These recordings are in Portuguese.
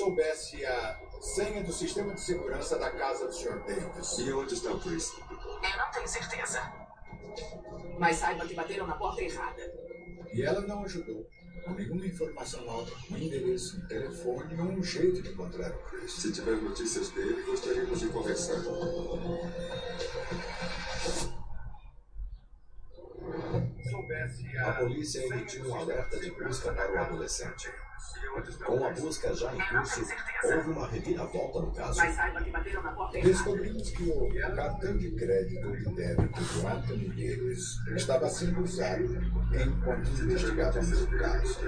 soubesse a senha do sistema de segurança da casa do Sr. Davis. E onde está o Chris? Eu não tenho certeza. Mas saiba que bateram na porta errada. E ela não ajudou. Com nenhuma informação nova, um endereço, um telefone ou um jeito de encontrar o Chris. Se tiver notícias dele, gostaríamos de conversar. A polícia emitiu um alerta de busca para o adolescente. Com a busca já em curso, houve uma reviravolta no caso. Descobrimos que o cartão de crédito e débito do Anthony Davis estava sendo usado enquanto investigávamos o caso.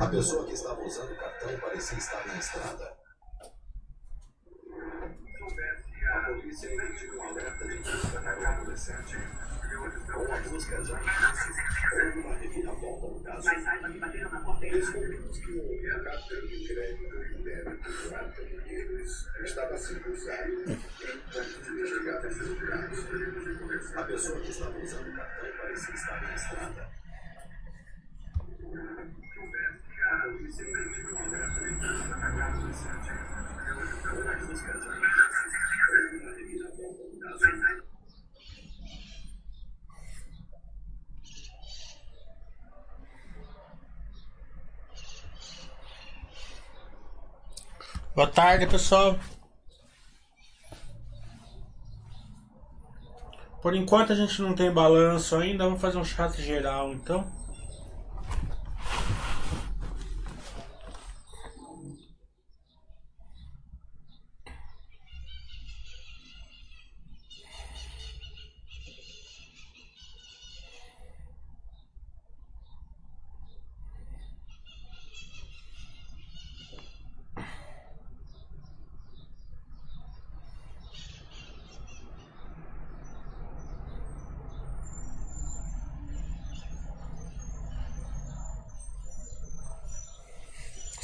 A pessoa que estava usando o cartão parecia estar na estrada. A polícia emitiu um alerta de busca para o adolescente. Com a busca já curso, houve uma reviravolta no caso. Mas saiba que bateram na porta errada. Descobrimos que o cartão de crédito e débito do Anthony Davis estava sendo usado enquanto investigávamos o caso. A pessoa que estava usando o cartão parecia estar na estrada. A polícia emitiu um alerta de busca para o adolescente. Com a busca já em curso, houve uma reviravolta no caso. Boa tarde, pessoal. Por enquanto a gente não tem balanço ainda, vamos fazer um chat geral então.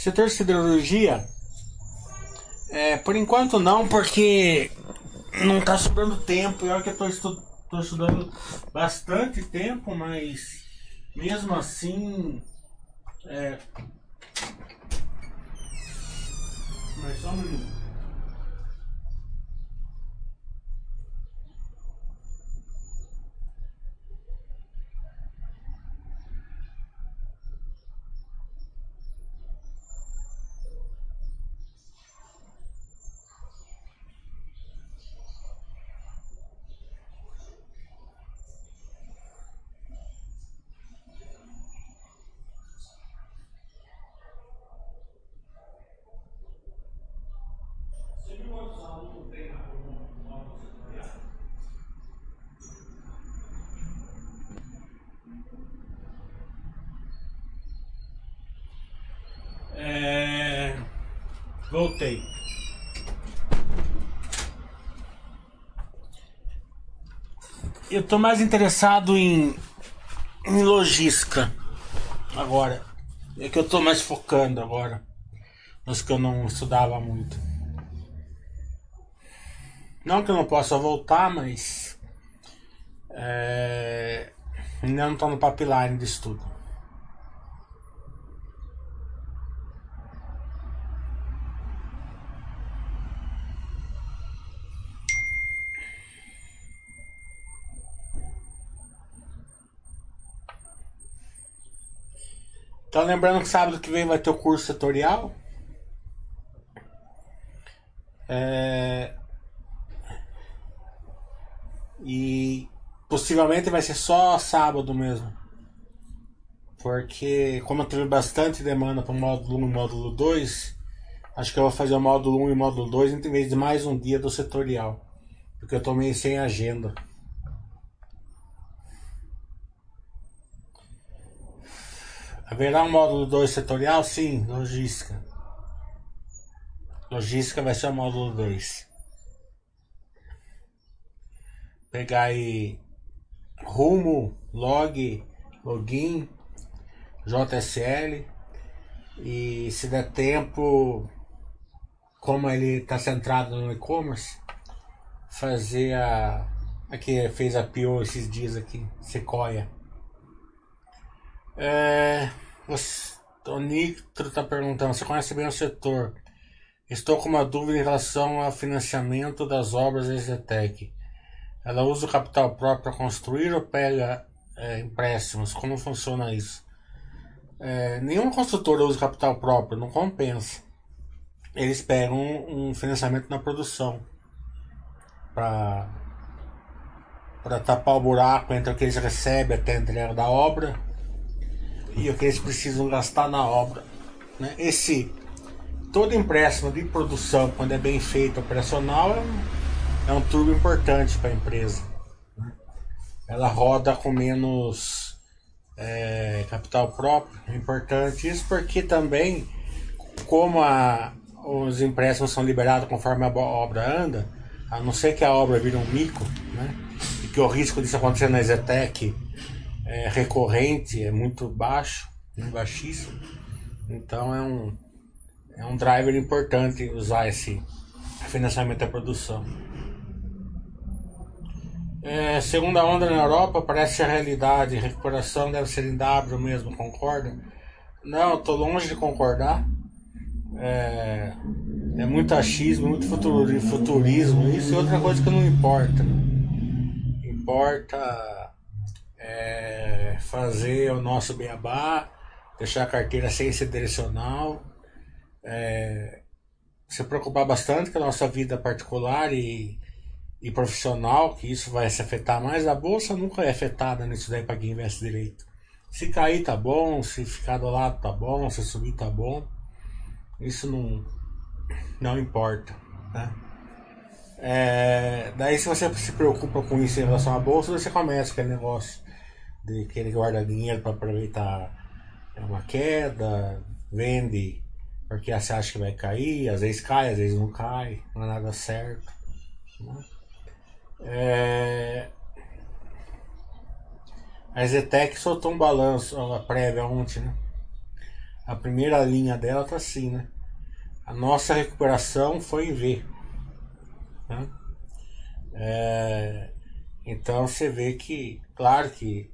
Setor de siderurgia, é, por enquanto não, porque não tá sobrando tempo. E olha que eu tô, estu estudando bastante tempo, mas mesmo assim. É... Mas só um minuto. Voltei. Eu tô mais interessado em, em logística agora. É que eu tô mais focando agora. Nos que eu não estudava muito. Não que eu não possa voltar, mas. É, ainda não tô no pipeline de estudo. Lembrando que sábado que vem vai ter o curso setorial. É... E possivelmente vai ser só sábado mesmo. Porque como eu tive bastante demanda para o módulo 1 e módulo 2, acho que eu vou fazer o módulo 1 e módulo 2 em vez de mais um dia do setorial. Porque eu tô meio sem agenda. Haverá um módulo 2 setorial? Sim, logística. Logística vai ser o módulo 2. Pegar aí rumo, log, login, JSL e se der tempo, como ele está centrado no e-commerce, fazer a. Aqui fez a PO esses dias aqui, Sequoia. É, o Nitro tá perguntando, você conhece bem o setor? Estou com uma dúvida em relação ao financiamento das obras da Zetec. Ela usa o capital próprio para construir ou pega é, empréstimos? Como funciona isso? É, nenhuma construtora usa capital próprio, não compensa. Eles pegam um, um financiamento na produção para tapar o buraco entre o que eles recebem até a entrega da obra e o que eles precisam gastar na obra. Né? Esse todo empréstimo de produção, quando é bem feito operacional, é um, é um turbo importante para a empresa. Né? Ela roda com menos é, capital próprio, é importante isso porque também, como a, os empréstimos são liberados conforme a obra anda, a não ser que a obra vire um mico, né? e que o risco disso acontecer na Zetec é recorrente, é muito baixo, baixíssimo. Então é um, é um driver importante usar esse financiamento da produção. É, segunda onda na Europa parece a realidade. Recuperação deve ser em W mesmo, concorda? Não, estou longe de concordar. É, é muito achismo, muito futurismo. Isso é outra coisa que não importa. Importa é, fazer o nosso beabá, deixar a carteira sem ser direcional é, se preocupar bastante com a nossa vida particular e, e profissional, que isso vai se afetar mais. A bolsa nunca é afetada nisso daí para quem investe direito. Se cair tá bom, se ficar do lado tá bom, se subir tá bom. Isso não, não importa. Né? É, daí se você se preocupa com isso em relação à bolsa, você começa aquele negócio de querer guardar dinheiro para aproveitar uma queda, vende porque você acha que vai cair, às vezes cai, às vezes não cai, não é nada certo. Né? É... A Zetec soltou um balanço, a prévia ontem, né? A primeira linha dela tá assim, né? A nossa recuperação foi em V. Né? É... Então você vê que, claro que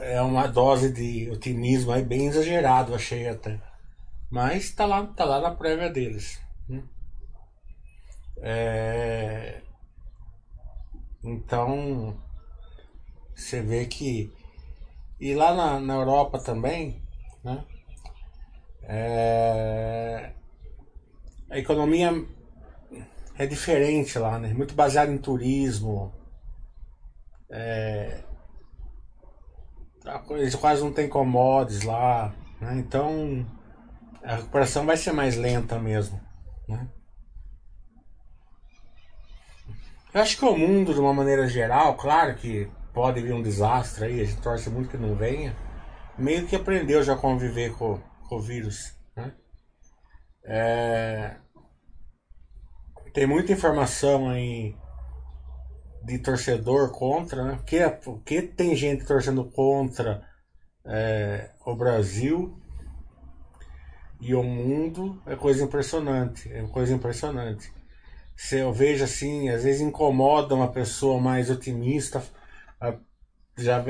é uma dose de otimismo aí bem exagerado, achei até. Mas tá lá, tá lá na prévia deles. Né? É... Então você vê que. E lá na, na Europa também, né? É... A economia é diferente lá, né? Muito baseada em turismo. É... Eles quase não tem commodities lá. Né? Então a recuperação vai ser mais lenta mesmo. Né? Eu acho que o mundo, de uma maneira geral, claro que pode vir um desastre aí, a gente torce muito que não venha, meio que aprendeu já a conviver com, com o vírus. Né? É... Tem muita informação aí de torcedor contra, né? Porque, porque tem gente torcendo contra é, o Brasil e o mundo é coisa impressionante, é coisa impressionante. Se eu vejo assim, às vezes incomoda uma pessoa mais otimista, já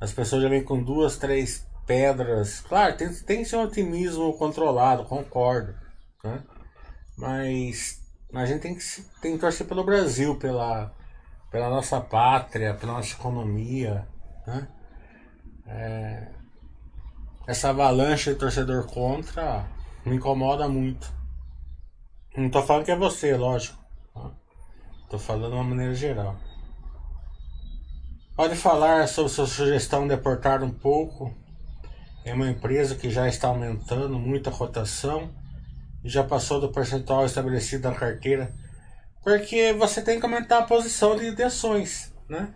as pessoas já vêm com duas, três pedras. Claro, tem, tem seu otimismo controlado, concordo, né? Mas, mas a gente tem que, tem que torcer pelo Brasil, pela, pela nossa pátria, pela nossa economia, né? É, essa avalanche de torcedor contra me incomoda muito. Não tô falando que é você, lógico. Tá? Tô falando de uma maneira geral. Pode falar sobre sua sugestão de aportar um pouco em uma empresa que já está aumentando muito a cotação e já passou do percentual estabelecido na carteira. Porque você tem que aumentar a posição de, de ações, né?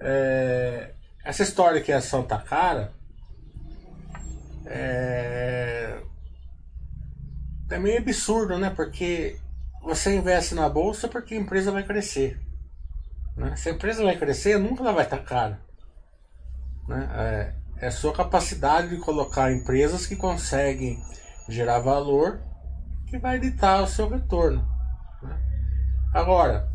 É, essa história que a ação tá cara é... é meio absurdo, né? Porque você investe na bolsa porque a empresa vai crescer. Né? Se a empresa vai crescer, nunca ela vai estar cara. Né? É, é a sua capacidade de colocar empresas que conseguem gerar valor que vai editar o seu retorno. Agora,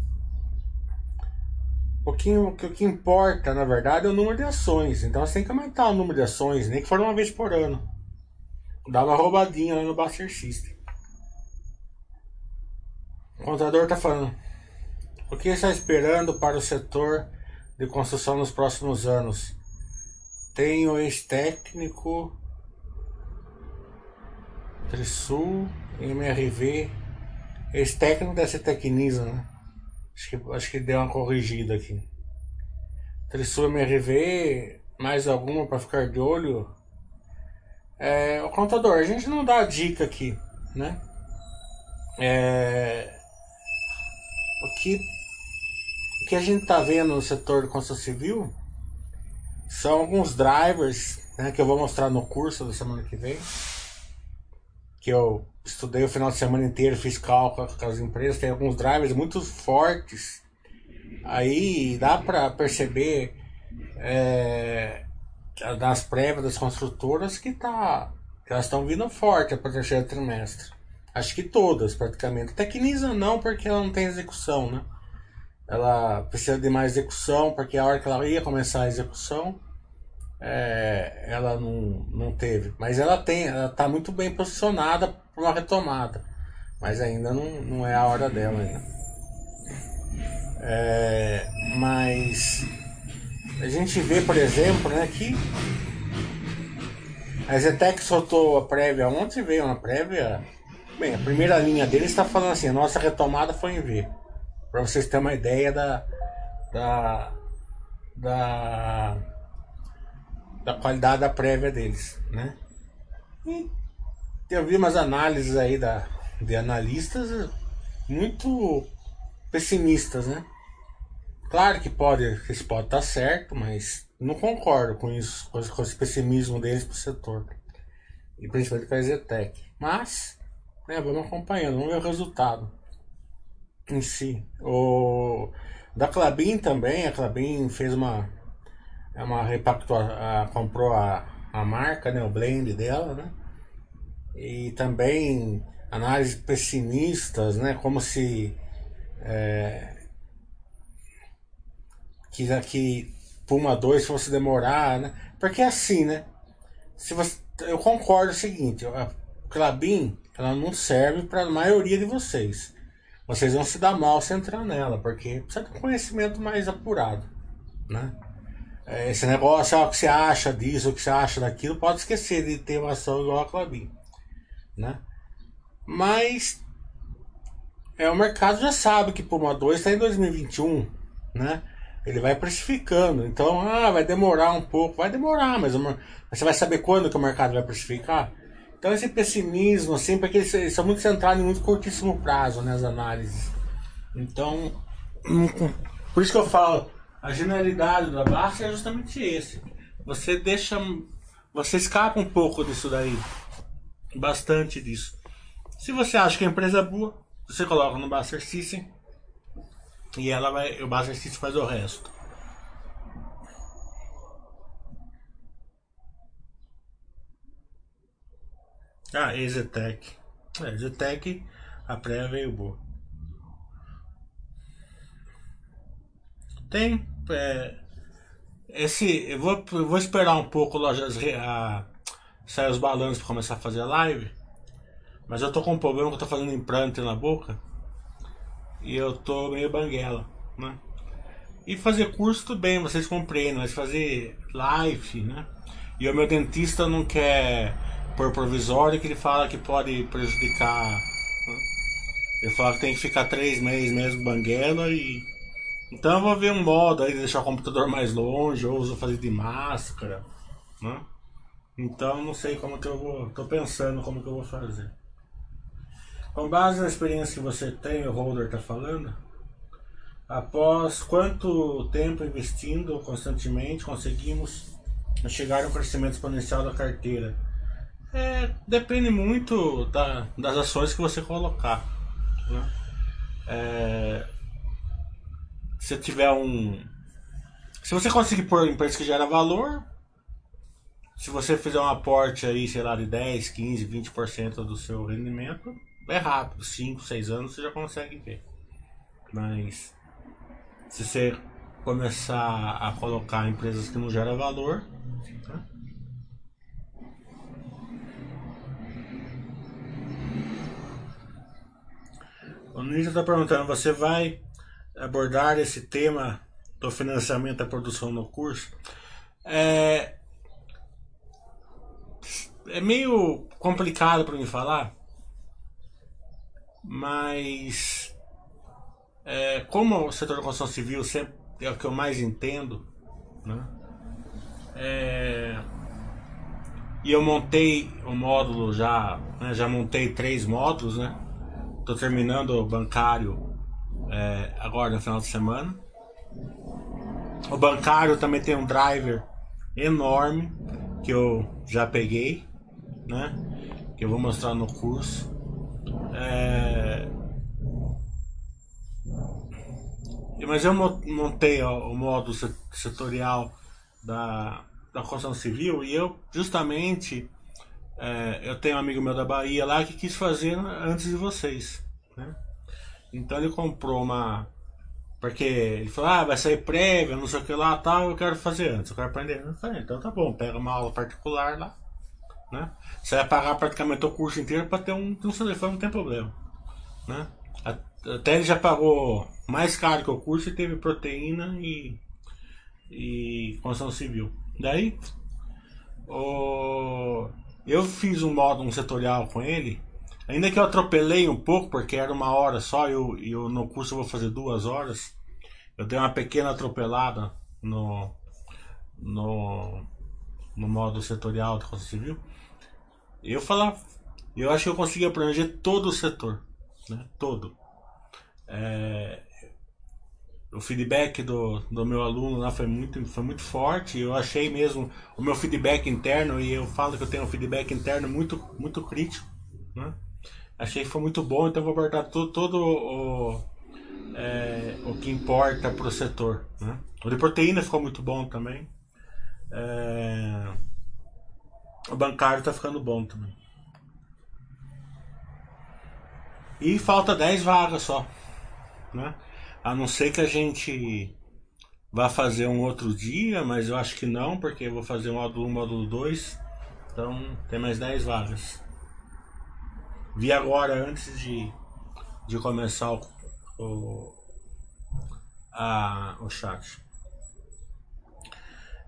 o que, o que importa, na verdade, é o número de ações. Então você tem que aumentar o número de ações, nem que for uma vez por ano. Dá uma roubadinha lá no Buster System. O contador está falando. O que está esperando para o setor de construção nos próximos anos? Tem o ex-técnico, Trisul, MRV. Ex-técnico deve ser Tecnisa, né? Acho que, acho que deu uma corrigida aqui. Trisul MRV, mais alguma para ficar de olho? É, o contador, a gente não dá dica aqui, né? É, o que o que a gente tá vendo no setor de construção civil são alguns drivers né, que eu vou mostrar no curso da semana que vem que eu estudei o final de semana inteiro fiz cálculo com as empresas tem alguns drivers muito fortes aí dá para perceber é, das prévias das construtoras que tá que elas estão vindo forte para o terceiro trimestre Acho que todas, praticamente. Tecnisa não, porque ela não tem execução, né? Ela precisa de mais execução, porque a hora que ela ia começar a execução, é, ela não, não teve. Mas ela tem, ela está muito bem posicionada para uma retomada. Mas ainda não, não é a hora dela ainda. É, mas a gente vê, por exemplo, né, que a Zetec soltou a prévia ontem, veio uma prévia Bem, a primeira linha dele está falando assim: a nossa retomada foi em V. Para vocês terem uma ideia da, da, da, da qualidade da prévia deles, né? E eu vi umas análises aí da, de analistas muito pessimistas, né? Claro que pode, que isso pode estar certo, mas não concordo com isso, com, esse pessimismo deles para o setor. E principalmente com a Zetec. Mas né, vamos acompanhando, vamos ver o resultado em si. O da Clabin também, a Clabin fez uma é uma repactua, comprou a, a marca, né, o blend dela, né? E também análises pessimistas, né, como se é, que que Puma 2 fosse demorar, né? Porque é assim, né? Se você, eu concordo o seguinte, a Clabin ela não serve para a maioria de vocês. Vocês vão se dar mal se entrar nela, porque precisa de um conhecimento mais apurado, né? É, esse negócio, ó, o que você acha disso, o que você acha daquilo, pode esquecer de ter uma ação igual a Clabin, né? Mas é, o mercado já sabe que por uma 2 está em 2021, né? Ele vai precificando. Então, ah, vai demorar um pouco, vai demorar, mas você vai saber quando que o mercado vai precificar? Então esse pessimismo, assim, porque eles, eles são muito centrados em muito curtíssimo prazo, né, as análises. Então, por isso que eu falo, a generalidade da Basta é justamente esse. Você deixa, você escapa um pouco disso daí, bastante disso. Se você acha que a empresa é boa, você coloca no Buster System e ela vai, o Buster System faz o resto. Ah, Exetec. É, Exetec, a pré veio boa. Tem. É, esse. Eu vou, eu vou esperar um pouco lojas a, sair os balanços para começar a fazer a live. Mas eu tô com um problema que eu tô fazendo implante na boca. E eu tô meio banguela, né? E fazer curso tudo bem, vocês compreendem, mas fazer live, né? E o meu dentista não quer por provisório que ele fala que pode prejudicar. Né? Ele fala que tem que ficar três meses mesmo banguela e. Então eu vou ver um modo aí de deixar o computador mais longe, ou uso fazer de máscara. Né? Então não sei como que eu vou. tô pensando como que eu vou fazer. Com base na experiência que você tem, o holder está falando, após quanto tempo investindo constantemente conseguimos chegar ao crescimento exponencial da carteira? É, depende muito da, das ações que você colocar. Né? É, se tiver um. Se você conseguir pôr empresa que gera valor, se você fizer um aporte aí, sei lá, de 10, 15, 20% do seu rendimento, é rápido, 5, 6 anos você já consegue ver. Mas se você começar a colocar empresas que não geram valor, né? O Ninja está perguntando, você vai abordar esse tema do financiamento da produção no curso? É, é meio complicado para mim falar, mas é, como o setor da construção civil sempre é o que eu mais entendo, né? É, e eu montei o módulo já, né, já montei três módulos, né? Tô terminando o bancário é, agora no final de semana. O bancário também tem um driver enorme que eu já peguei, né? Que eu vou mostrar no curso. É... Mas eu montei ó, o modo setorial da, da construção civil e eu justamente é, eu tenho um amigo meu da Bahia lá que quis fazer antes de vocês. Né? Então ele comprou uma. Porque ele falou, ah, vai sair prévia, não sei o que lá tal, eu quero fazer antes, eu quero aprender. Eu falei, então tá bom, pega uma aula particular lá. Né? Você vai pagar praticamente o curso inteiro para ter um, um telefone, não tem problema. Né? Até ele já pagou mais caro que o curso e teve proteína e, e construção civil. Daí, o, eu fiz um modo, um setorial com ele, ainda que eu atropelei um pouco, porque era uma hora só e eu, eu, no curso eu vou fazer duas horas. Eu dei uma pequena atropelada no, no, no modo setorial de construção civil. Eu falar, eu acho que eu consegui abranger todo o setor, né? Todo. É, o feedback do, do meu aluno lá foi muito, foi muito forte. Eu achei mesmo o meu feedback interno, e eu falo que eu tenho um feedback interno muito, muito crítico. Né? Achei que foi muito bom, então vou abordar todo, todo o, é, o que importa para o setor. Né? O de proteína ficou muito bom também. É, o bancário está ficando bom também. E falta 10 vagas só. Né? A não ser que a gente vá fazer um outro dia, mas eu acho que não, porque eu vou fazer módulo 1, módulo 2. Então tem mais 10 vagas. Vi agora antes de, de começar o, o, a, o chat.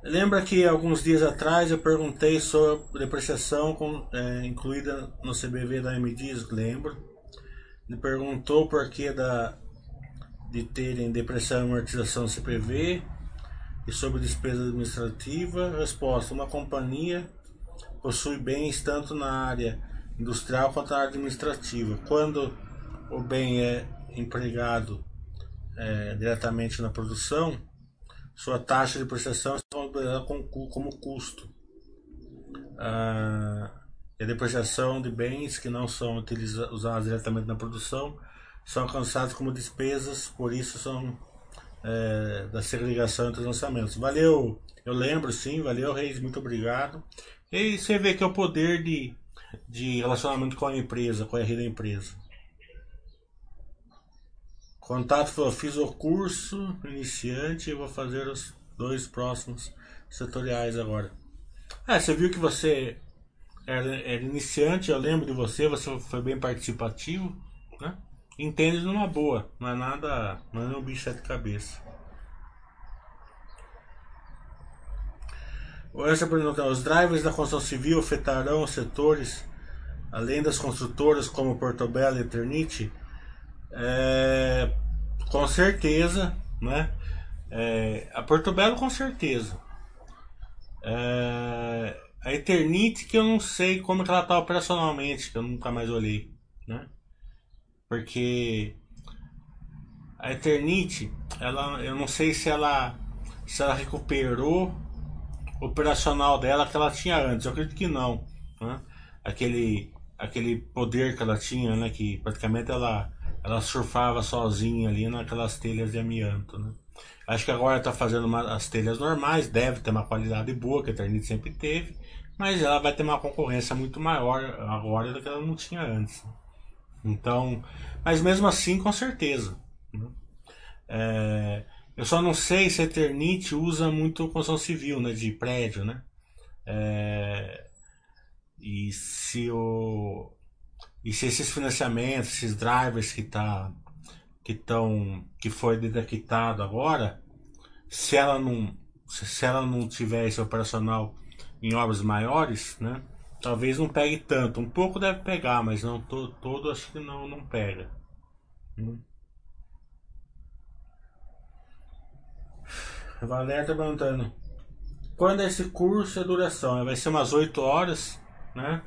Lembra que alguns dias atrás eu perguntei sobre depreciação com, é, incluída no CBV da MDIS? Lembro. Ele perguntou por que da, de terem depreciação e amortização CPV e sobre despesa administrativa. Resposta: Uma companhia possui bens tanto na área industrial quanto área administrativa. Quando o bem é empregado é, diretamente na produção, sua taxa de prestação é considerada como custo. Ah, a depreciação de bens que não são usados diretamente na produção são alcançados como despesas, por isso são é, da segregação entre os lançamentos. Valeu, eu lembro sim, valeu Reis, muito obrigado. E você vê que é o poder de, de relacionamento com a empresa, com a RD da empresa. Contato falou, fiz o curso iniciante e vou fazer os dois próximos setoriais agora. Ah, você viu que você era, era iniciante, eu lembro de você, você foi bem participativo, né? Entende numa boa, não é nada, não é um bicho de cabeça. Essa pergunta, os drivers da construção civil afetarão os setores, além das construtoras como Portobello e Eternity? É, com certeza, né? É, a Portobello com certeza. É, a Eternity que eu não sei como ela está operacionalmente, que eu nunca mais olhei, né? Porque a Eternity, ela, eu não sei se ela se ela recuperou operacional dela que ela tinha antes. Eu acredito que não, né? Aquele aquele poder que ela tinha, né, que praticamente ela ela surfava sozinha ali naquelas telhas de amianto, né? Acho que agora está fazendo uma, as telhas normais, deve ter uma qualidade boa, que a Eternity sempre teve, mas ela vai ter uma concorrência muito maior agora do que ela não tinha antes. Então, mas mesmo assim, com certeza. Né? É, eu só não sei se a Eternity usa muito construção civil, né, de prédio, né? É, e se o E se esses financiamentos, esses drivers que tá que estão que foi detectado agora, se ela não se ela não tiver esse operacional em obras maiores, né? Talvez não pegue tanto. Um pouco deve pegar, mas não todo, todo acho que não não pega. Hum. Valéria tá perguntando. Quando é esse curso e a duração? Vai ser umas 8 horas, né?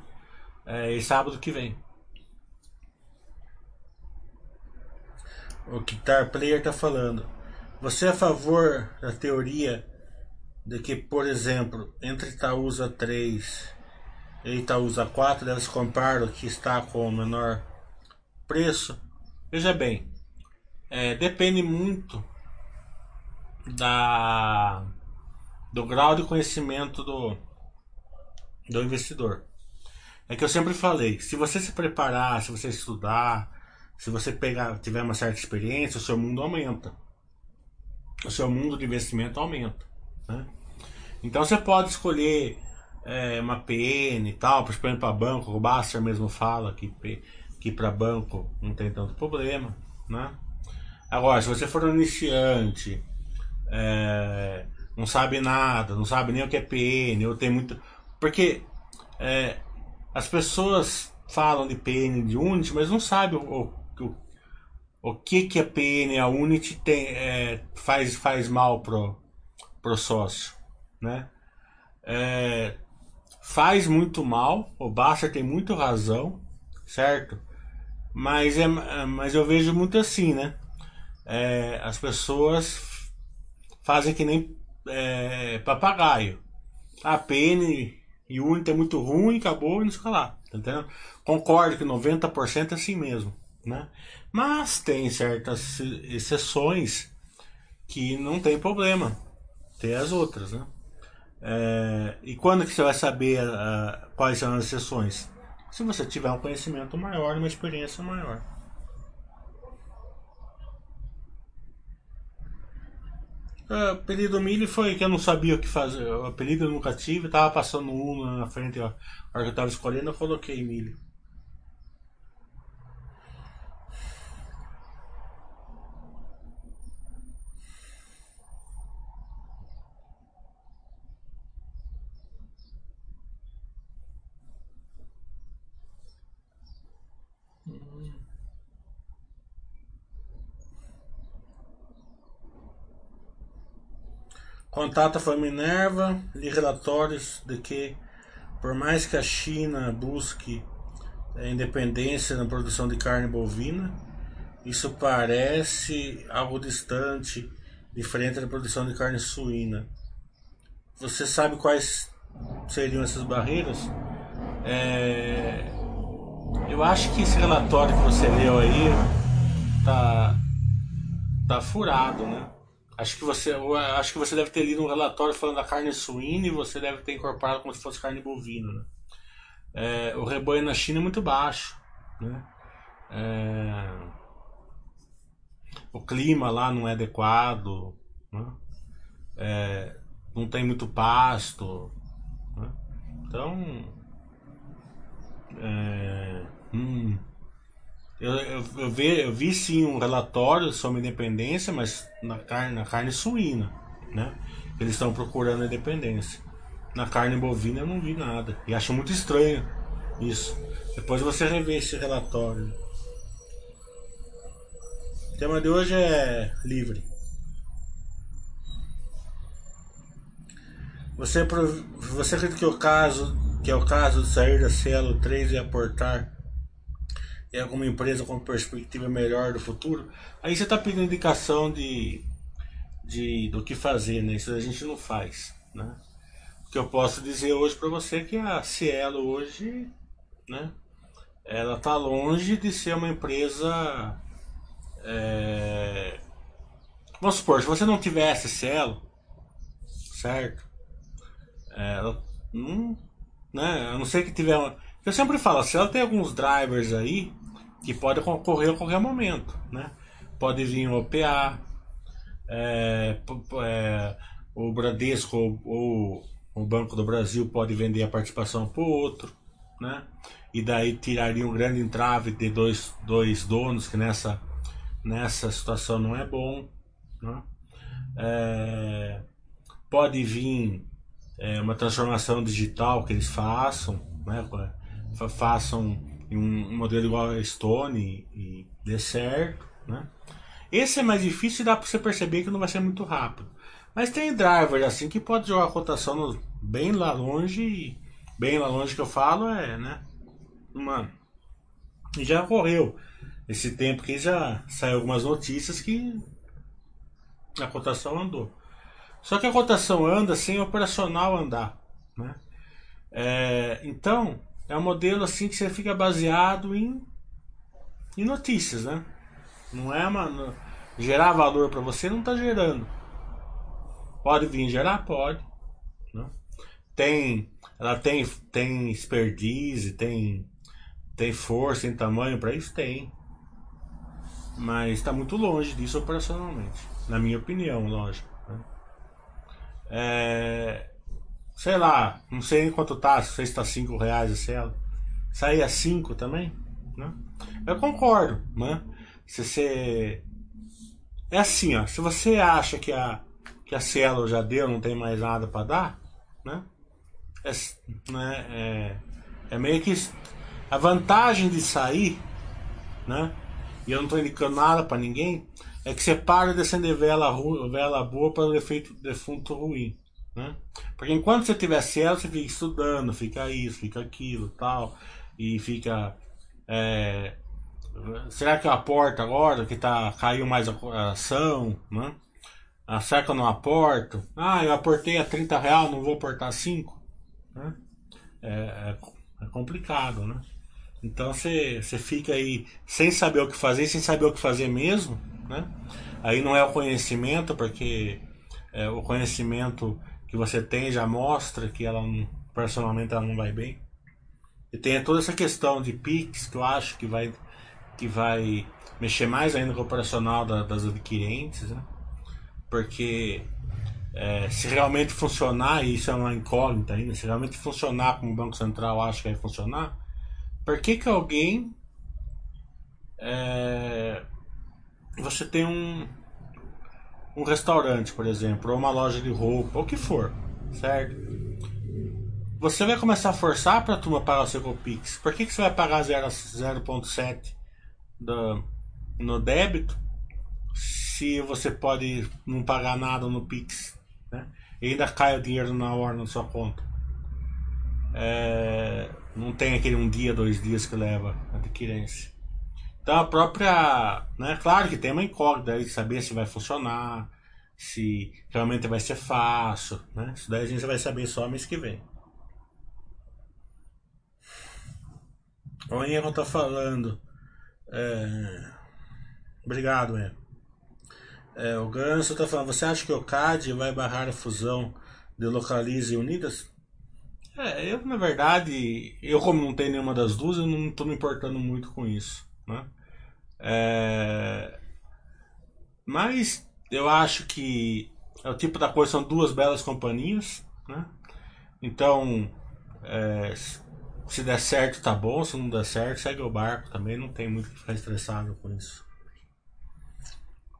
É, e sábado que vem. O Guitar Player tá falando. Você é a favor da teoria de que, por exemplo, entre Itaúsa 3 e Itaúsa 4 elas comparam que está com o menor preço? Veja bem, é, depende muito da do grau de conhecimento do, do investidor. É que eu sempre falei, se você se preparar, se você estudar, se você pegar, tiver uma certa experiência, o seu mundo aumenta. O seu mundo de investimento aumenta. Né? Então você pode escolher é, uma PN e tal, por exemplo, para banco, o Baster mesmo fala que, que para banco não tem tanto problema. Né? Agora, se você for um iniciante, é, não sabe nada, não sabe nem o que é PN, ou tem muito. Porque é, as pessoas falam de PN de Unity, mas não sabem o, o, o que, que a PN, a Unity tem, é, faz, faz mal pro, pro sócio. Né? É, faz muito mal, o Basta tem muito razão, certo? Mas, é, mas eu vejo muito assim, né? É, as pessoas fazem que nem é, papagaio. A PN e o Unity é muito ruim, acabou e não sei lá. Tá entendendo? Concordo que 90% é assim mesmo. Né? Mas tem certas exceções que não tem problema. Tem as outras, né? É, e quando que você vai saber uh, quais são as exceções? Se você tiver um conhecimento maior, uma experiência maior. O é, apelido Milho foi que eu não sabia o que fazer. O apelido eu nunca tive, tava passando um na frente, ó. A hora que eu tava escolhendo, eu coloquei Milho. Contata foi Minerva e relatórios de que, por mais que a China busque a independência na produção de carne bovina, isso parece algo distante, diferente da produção de carne suína. Você sabe quais seriam essas barreiras? É... Eu acho que esse relatório que você leu aí tá, tá furado, né? Acho que você, acho que você deve ter lido um relatório falando da carne suína e você deve ter incorporado como se fosse carne bovina. Né? É, o rebanho na China é muito baixo. Né? É, o clima lá não é adequado. Né? É, não tem muito pasto. Né? Então. Hum, eu, eu, eu, vi, eu vi sim um relatório sobre independência, mas na carne, na carne suína, né? Eles estão procurando independência. Na carne bovina eu não vi nada. E acho muito estranho isso. Depois você revê esse relatório. O tema de hoje é livre. Você, você acredita que o caso que é o caso de sair da Cielo 3 e aportar em alguma empresa com perspectiva melhor do futuro, aí você está pedindo indicação de, de do que fazer, né? Isso a gente não faz, né? O que eu posso dizer hoje para você é que a Cielo hoje, né? Ela está longe de ser uma empresa é... Vamos supor, se você não tivesse Cielo, certo? Ela não, né? A não ser que tiver uma... Eu sempre falo, se ela tem alguns drivers aí que pode ocorrer a qualquer momento, né? Pode vir um OPA, é, é, o Bradesco ou, ou, o Banco do Brasil pode vender a participação para o outro, né? E daí tiraria um grande entrave de dois, dois donos, que nessa, nessa situação não é bom. Né? É, pode vir é, uma transformação digital que eles façam, né? Fa- façam em um modelo igual a Stone e, dê certo. Né? Esse é mais difícil e dá para você perceber que não vai ser muito rápido. Mas tem drivers assim que pode jogar a rotação no- bem lá longe. e Bem lá longe que eu falo é, né? Mano. E já ocorreu esse tempo que já saiu algumas notícias que a cotação andou. Só que a cotação anda sem o operacional andar, né? É, então, é um modelo assim que você fica baseado em, em notícias, né? Não é uma. gerar valor para você não está gerando. Pode vir gerar? Pode. né? Tem, ela tem, tem expertise, tem, tem força, tem tamanho para isso? Tem. Mas está muito longe disso operacionalmente. Na minha opinião, lógico. né? É, sei lá, não sei quanto tá, se está 5 reais a cela. A 5 também? Né? Eu concordo, né? Se você. É assim, ó. Se você acha que a, que a Cielo já deu, não tem mais nada para dar, né? É, né? É, é meio que a vantagem de sair, né? E eu não tô indicando nada para ninguém, é que você para de acender vela, vela boa para o efeito defunto ruim, né? Porque enquanto você tiver Cielo, você fica estudando, fica isso, fica aquilo, tal, e fica é, será que eu aporto agora que tá caiu mais a ação, né? Ah, será que eu não aporto? Ah, eu aportei a 30 real, não vou aportar 5? Né? É, é, é complicado, né? Então você fica aí sem saber o que fazer, sem saber o que fazer mesmo, né? Aí não é o conhecimento, porque é, o conhecimento que você tem já mostra que ela não, personalmente ela não vai bem. E tem toda essa questão de PIX que eu acho que vai, que vai mexer mais ainda com o operacional da- das adquirentes, né? Porque é, se realmente funcionar, e isso é uma incógnita ainda, se realmente funcionar como o Banco Central acha que vai funcionar, por que que alguém é, você tem um um restaurante, por exemplo, ou uma loja de roupa, ou o que for, certo? Você vai começar a forçar para a turma pagar o seu Copix. Por que, que você vai pagar 0 0,7 do- no débito se você pode não pagar nada no Pix? Né? E ainda cai o dinheiro na hora na sua conta. É, não tem aquele um dia, dois dias que leva a adquirência. Então a própria. Né, claro que tem uma incógnita aí de saber se vai funcionar, se realmente vai ser fácil. Né? Isso daí a gente vai saber só mês que vem. O Enio tá falando. É... Obrigado, Enio. É, o Ganso tá falando, você acha que o CAD vai barrar a fusão de Localize e Unidas? É, eu na verdade, eu como não tenho nenhuma das duas, eu não tô me importando muito com isso, né? É... Mas eu acho que é o tipo da coisa, são duas belas companhias, né? Então, é, se der certo, tá bom. Se não der certo, segue o barco também. Não tem muito que ficar estressado com isso.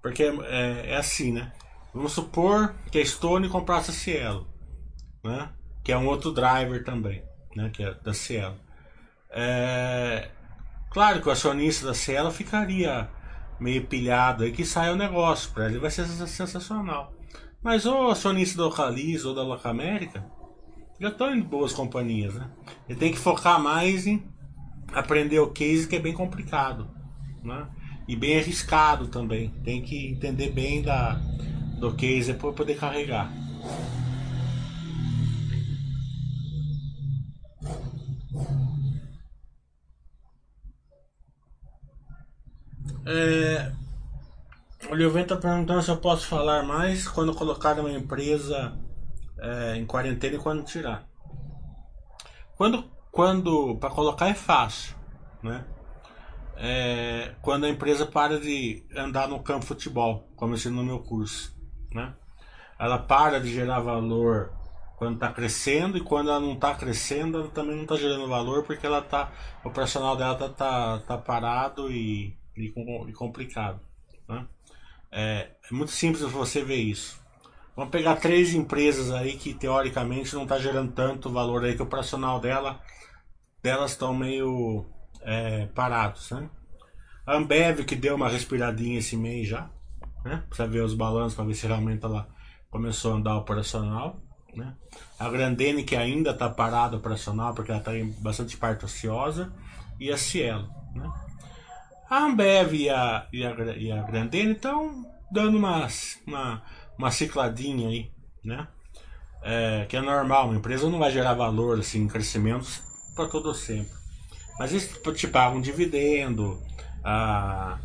Porque é, é assim, né? Vamos supor que a Stone comprasse a Cielo, né? Que é um outro driver também, né? Que é da Cielo. É, claro que o acionista da Cielo ficaria meio pilhado aí que sai o negócio. Para ele vai ser sensacional. Mas o acionista da Localiza ou da Locamérica já estão em boas companhias, né? Ele tem que focar mais em aprender o case que é bem complicado, né? E bem arriscado também. Tem que entender bem da, do case para poder carregar. É, o Lioven está perguntando se eu posso falar mais quando colocar uma empresa é, em quarentena e quando tirar. Quando, quando para colocar é fácil, né? É, quando a empresa para de andar no campo futebol, como eu ensino no meu curso, né? Ela para de gerar valor quando está crescendo e quando ela não está crescendo, ela também não está gerando valor porque ela tá, o operacional dela está tá, tá parado e, e, e complicado. Né? É, é, muito simples você ver isso. Vamos pegar três empresas aí que teoricamente não está gerando tanto valor aí que o operacional dela delas estão meio é, parados, né? A Ambev que deu uma respiradinha esse mês já, né? Precisa ver os balanços para ver se realmente ela começou a andar operacional. Né? A Grandene, que ainda está parada operacional, porque ela está em bastante parte ociosa, e a Cielo. Né? A Ambev e a, e a, e a Grandene estão dando uma, uma, uma cicladinha aí, né? É, que é normal, uma empresa não vai gerar valor assim, crescimentos para todo sempre. Mas eles te pagam um dividendo, a,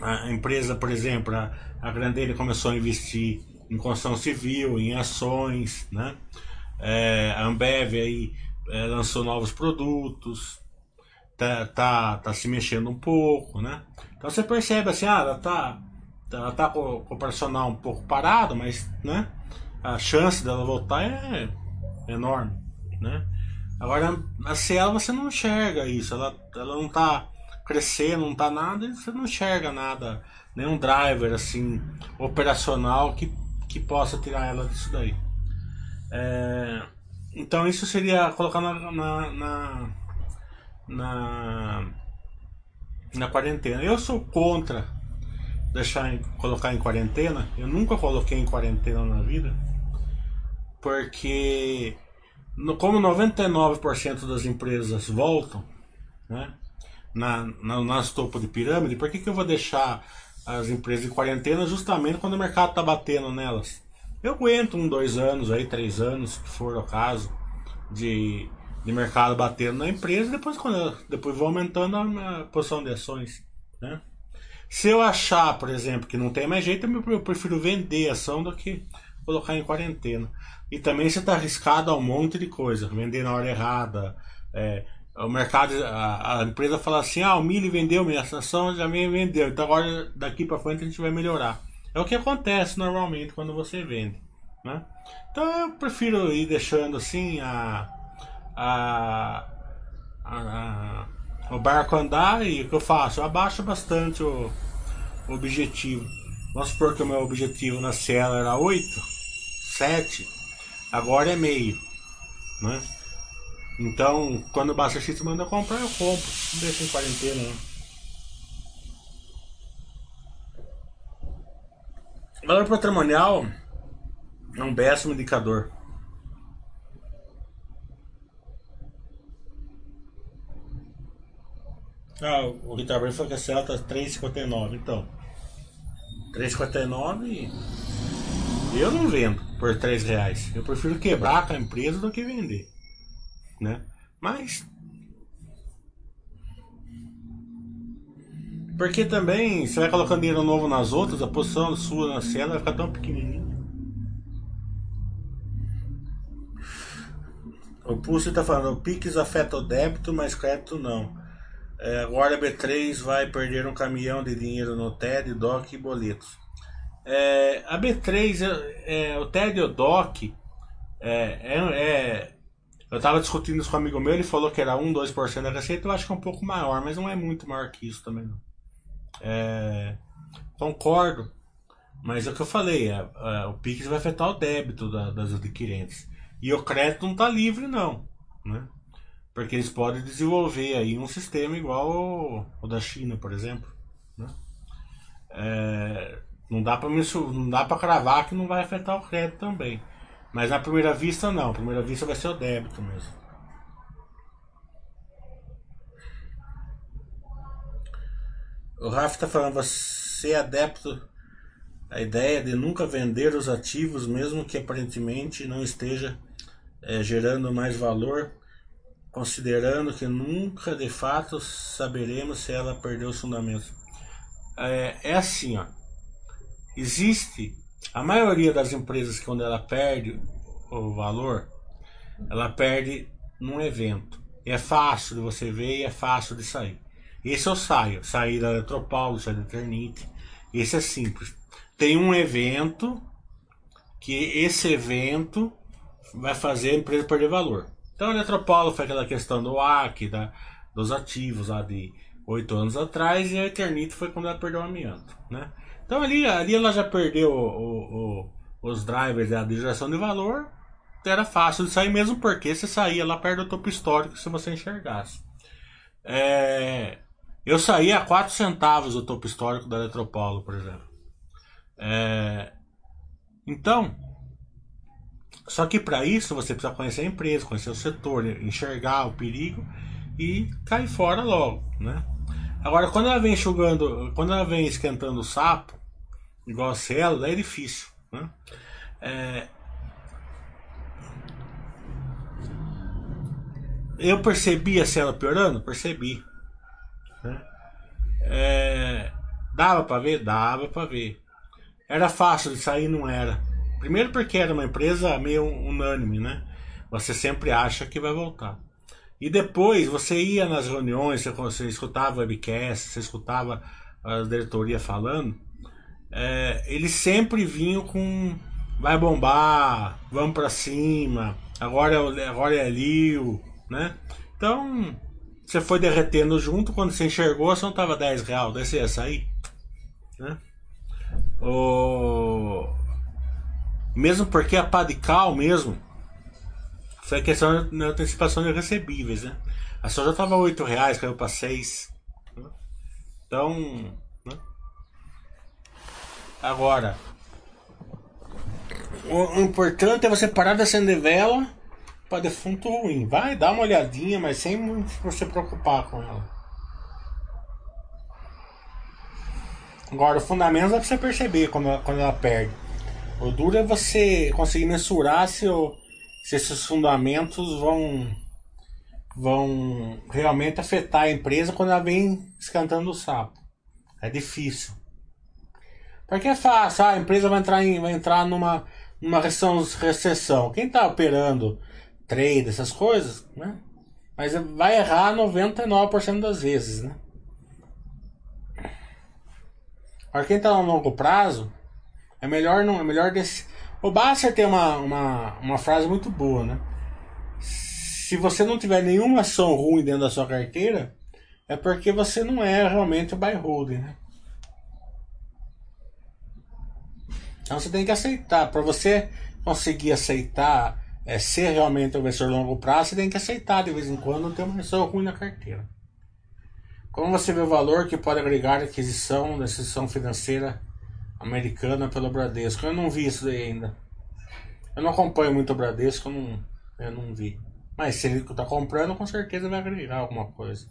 a empresa, por exemplo, a, a Grandene começou a investir em construção civil, em ações, né? É, a Ambev aí é, lançou novos produtos, tá, tá, tá se mexendo um pouco, né? Então você percebe assim, ah, ela tá, ela tá com, com o personal um pouco parado, mas, né? A chance dela voltar é enorme, né? Agora, a Cielo você não enxerga isso, ela, ela não tá crescendo, não tá nada, e você não enxerga nada, nenhum driver assim operacional que que possa tirar ela disso daí. É, então isso seria colocar na, na, na, na, na quarentena. Eu sou contra deixar em, colocar em quarentena. Eu nunca coloquei em quarentena na vida. Porque no, como 99% das empresas voltam, né, na, na, nas topo de pirâmide, por que, que eu vou deixar as empresas em quarentena justamente quando o mercado está batendo nelas. Eu aguento um, dois anos, aí, três anos, se for o caso, de, de mercado batendo na empresa, depois quando depois vou aumentando a posição de ações. Né? Se eu achar, por exemplo, que não tem mais jeito, eu prefiro vender ação do que colocar em quarentena. E também você está arriscado a um monte de coisa, vender na hora errada, é, o mercado, a, a, empresa fala assim, ah, o milho vendeu, minha ação já me vendeu, então agora daqui para frente a gente vai melhorar. É o que acontece normalmente quando você vende, né? Então eu prefiro ir deixando assim a, a, a, a o barco andar e o que eu faço? Eu abaixo bastante o, o objetivo. Vamos supor que o meu objetivo na Cielo era 8, 7, agora é meio, né? Então, quando o System manda comprar, eu compro. Não deixa em quarentena, né? Valor patrimonial é um péssimo indicador. Ah, o Ricardo falou que a Celta tá 3,59. Então, 3,59 eu não vendo por 3 reais. Eu prefiro quebrar com a empresa do que vender né? Mas porque também você vai colocando dinheiro novo nas outras, a posição sua na cela vai ficar tão pequenininha. O Pulse está falando, o Pix afeta o débito, mas crédito não. É, agora a B3 vai perder um caminhão de dinheiro no TED, DOC e boletos. É, a B3, é, é, o TED e o DOC é, é, é eu tava discutindo isso com um amigo meu, ele falou que era 1, 2% da receita, eu acho que é um pouco maior, mas não é muito maior que isso também concordo, mas é o que eu falei, o Pix vai afetar o débito da, das adquirentes. E o crédito não está livre não, né? Porque eles podem desenvolver aí um sistema igual o, da China, por exemplo. Né? É, não dá para não dá para cravar que não vai afetar o crédito também. Mas na primeira vista não, a primeira vista vai ser o débito mesmo. O Rafa está falando, você é adepto à ideia de nunca vender os ativos, mesmo que aparentemente não esteja é, gerando mais valor, considerando que nunca de fato saberemos se ela perdeu os fundamentos. É, é assim, ó. Existe a maioria das empresas, quando ela perde o valor, ela perde num evento. E é fácil de você ver e é fácil de sair. Esse eu saio. Sair da Eletropaulo, sair da Eternite. Esse é simples. Tem um evento que esse evento vai fazer a empresa perder valor. Então, Eletropaulo foi aquela questão do AC, da, dos ativos lá de oito anos atrás, e a Eternito foi quando ela perdeu o amianto. Né? Então, ali, ali ela já perdeu o, o, os drivers da geração de valor, era fácil de sair mesmo porque você saía lá perto do topo histórico se você enxergasse. É, eu saía a 4 centavos do topo histórico da Eletropaulo, por exemplo. É, então, só que para isso você precisa conhecer a empresa, conhecer o setor, enxergar o perigo e cair fora logo, né? Agora, quando ela vem enxugando, quando ela vem esquentando o sapo, igual a célula, é difícil, né? É, eu percebi a célula piorando? Percebi. Né? É, dava para ver? Dava para ver. Era fácil de sair? Não era. Primeiro porque era uma empresa meio unânime, né? Você sempre acha que vai voltar. E depois você ia nas reuniões, você, você escutava webcast, você escutava a diretoria falando, é, eles sempre vinham com vai bombar, vamos para cima, agora é, agora é Liu, né? Então, você foi derretendo junto, quando você enxergou, não tava 10 reais, daí você ia sair, né? O... Mesmo porque a Padical mesmo foi questão da antecipação de recebíveis, né? A já tava 8 reais, caiu para 6. Né? Então, né? agora, o importante é você parar de acender vela para defunto ruim. Vai dar uma olhadinha, mas sem você preocupar com ela. Agora, o fundamento é pra você perceber quando quando ela perde. O duro é você conseguir mensurar se, o, se esses fundamentos vão, vão realmente afetar a empresa quando ela vem escantando o sapo. É difícil. Porque é fácil, ah, a empresa vai entrar, em, vai entrar numa, numa recessão. Quem está operando trade, essas coisas, né? Mas vai errar 99% das vezes, né? Para quem está no longo prazo, é melhor não, é melhor desse. O Basser tem uma, uma, uma frase muito boa, né? Se você não tiver nenhuma ação ruim dentro da sua carteira, é porque você não é realmente o buy holding, né? Então você tem que aceitar. Para você conseguir aceitar é, ser realmente um investidor longo prazo, você tem que aceitar de vez em quando ter uma ação ruim na carteira. Como você vê o valor que pode agregar a aquisição da instituição financeira americana pelo Bradesco? Eu não vi isso daí ainda. Eu não acompanho muito o Bradesco, eu não, eu não vi. Mas se ele está comprando, com certeza vai agregar alguma coisa.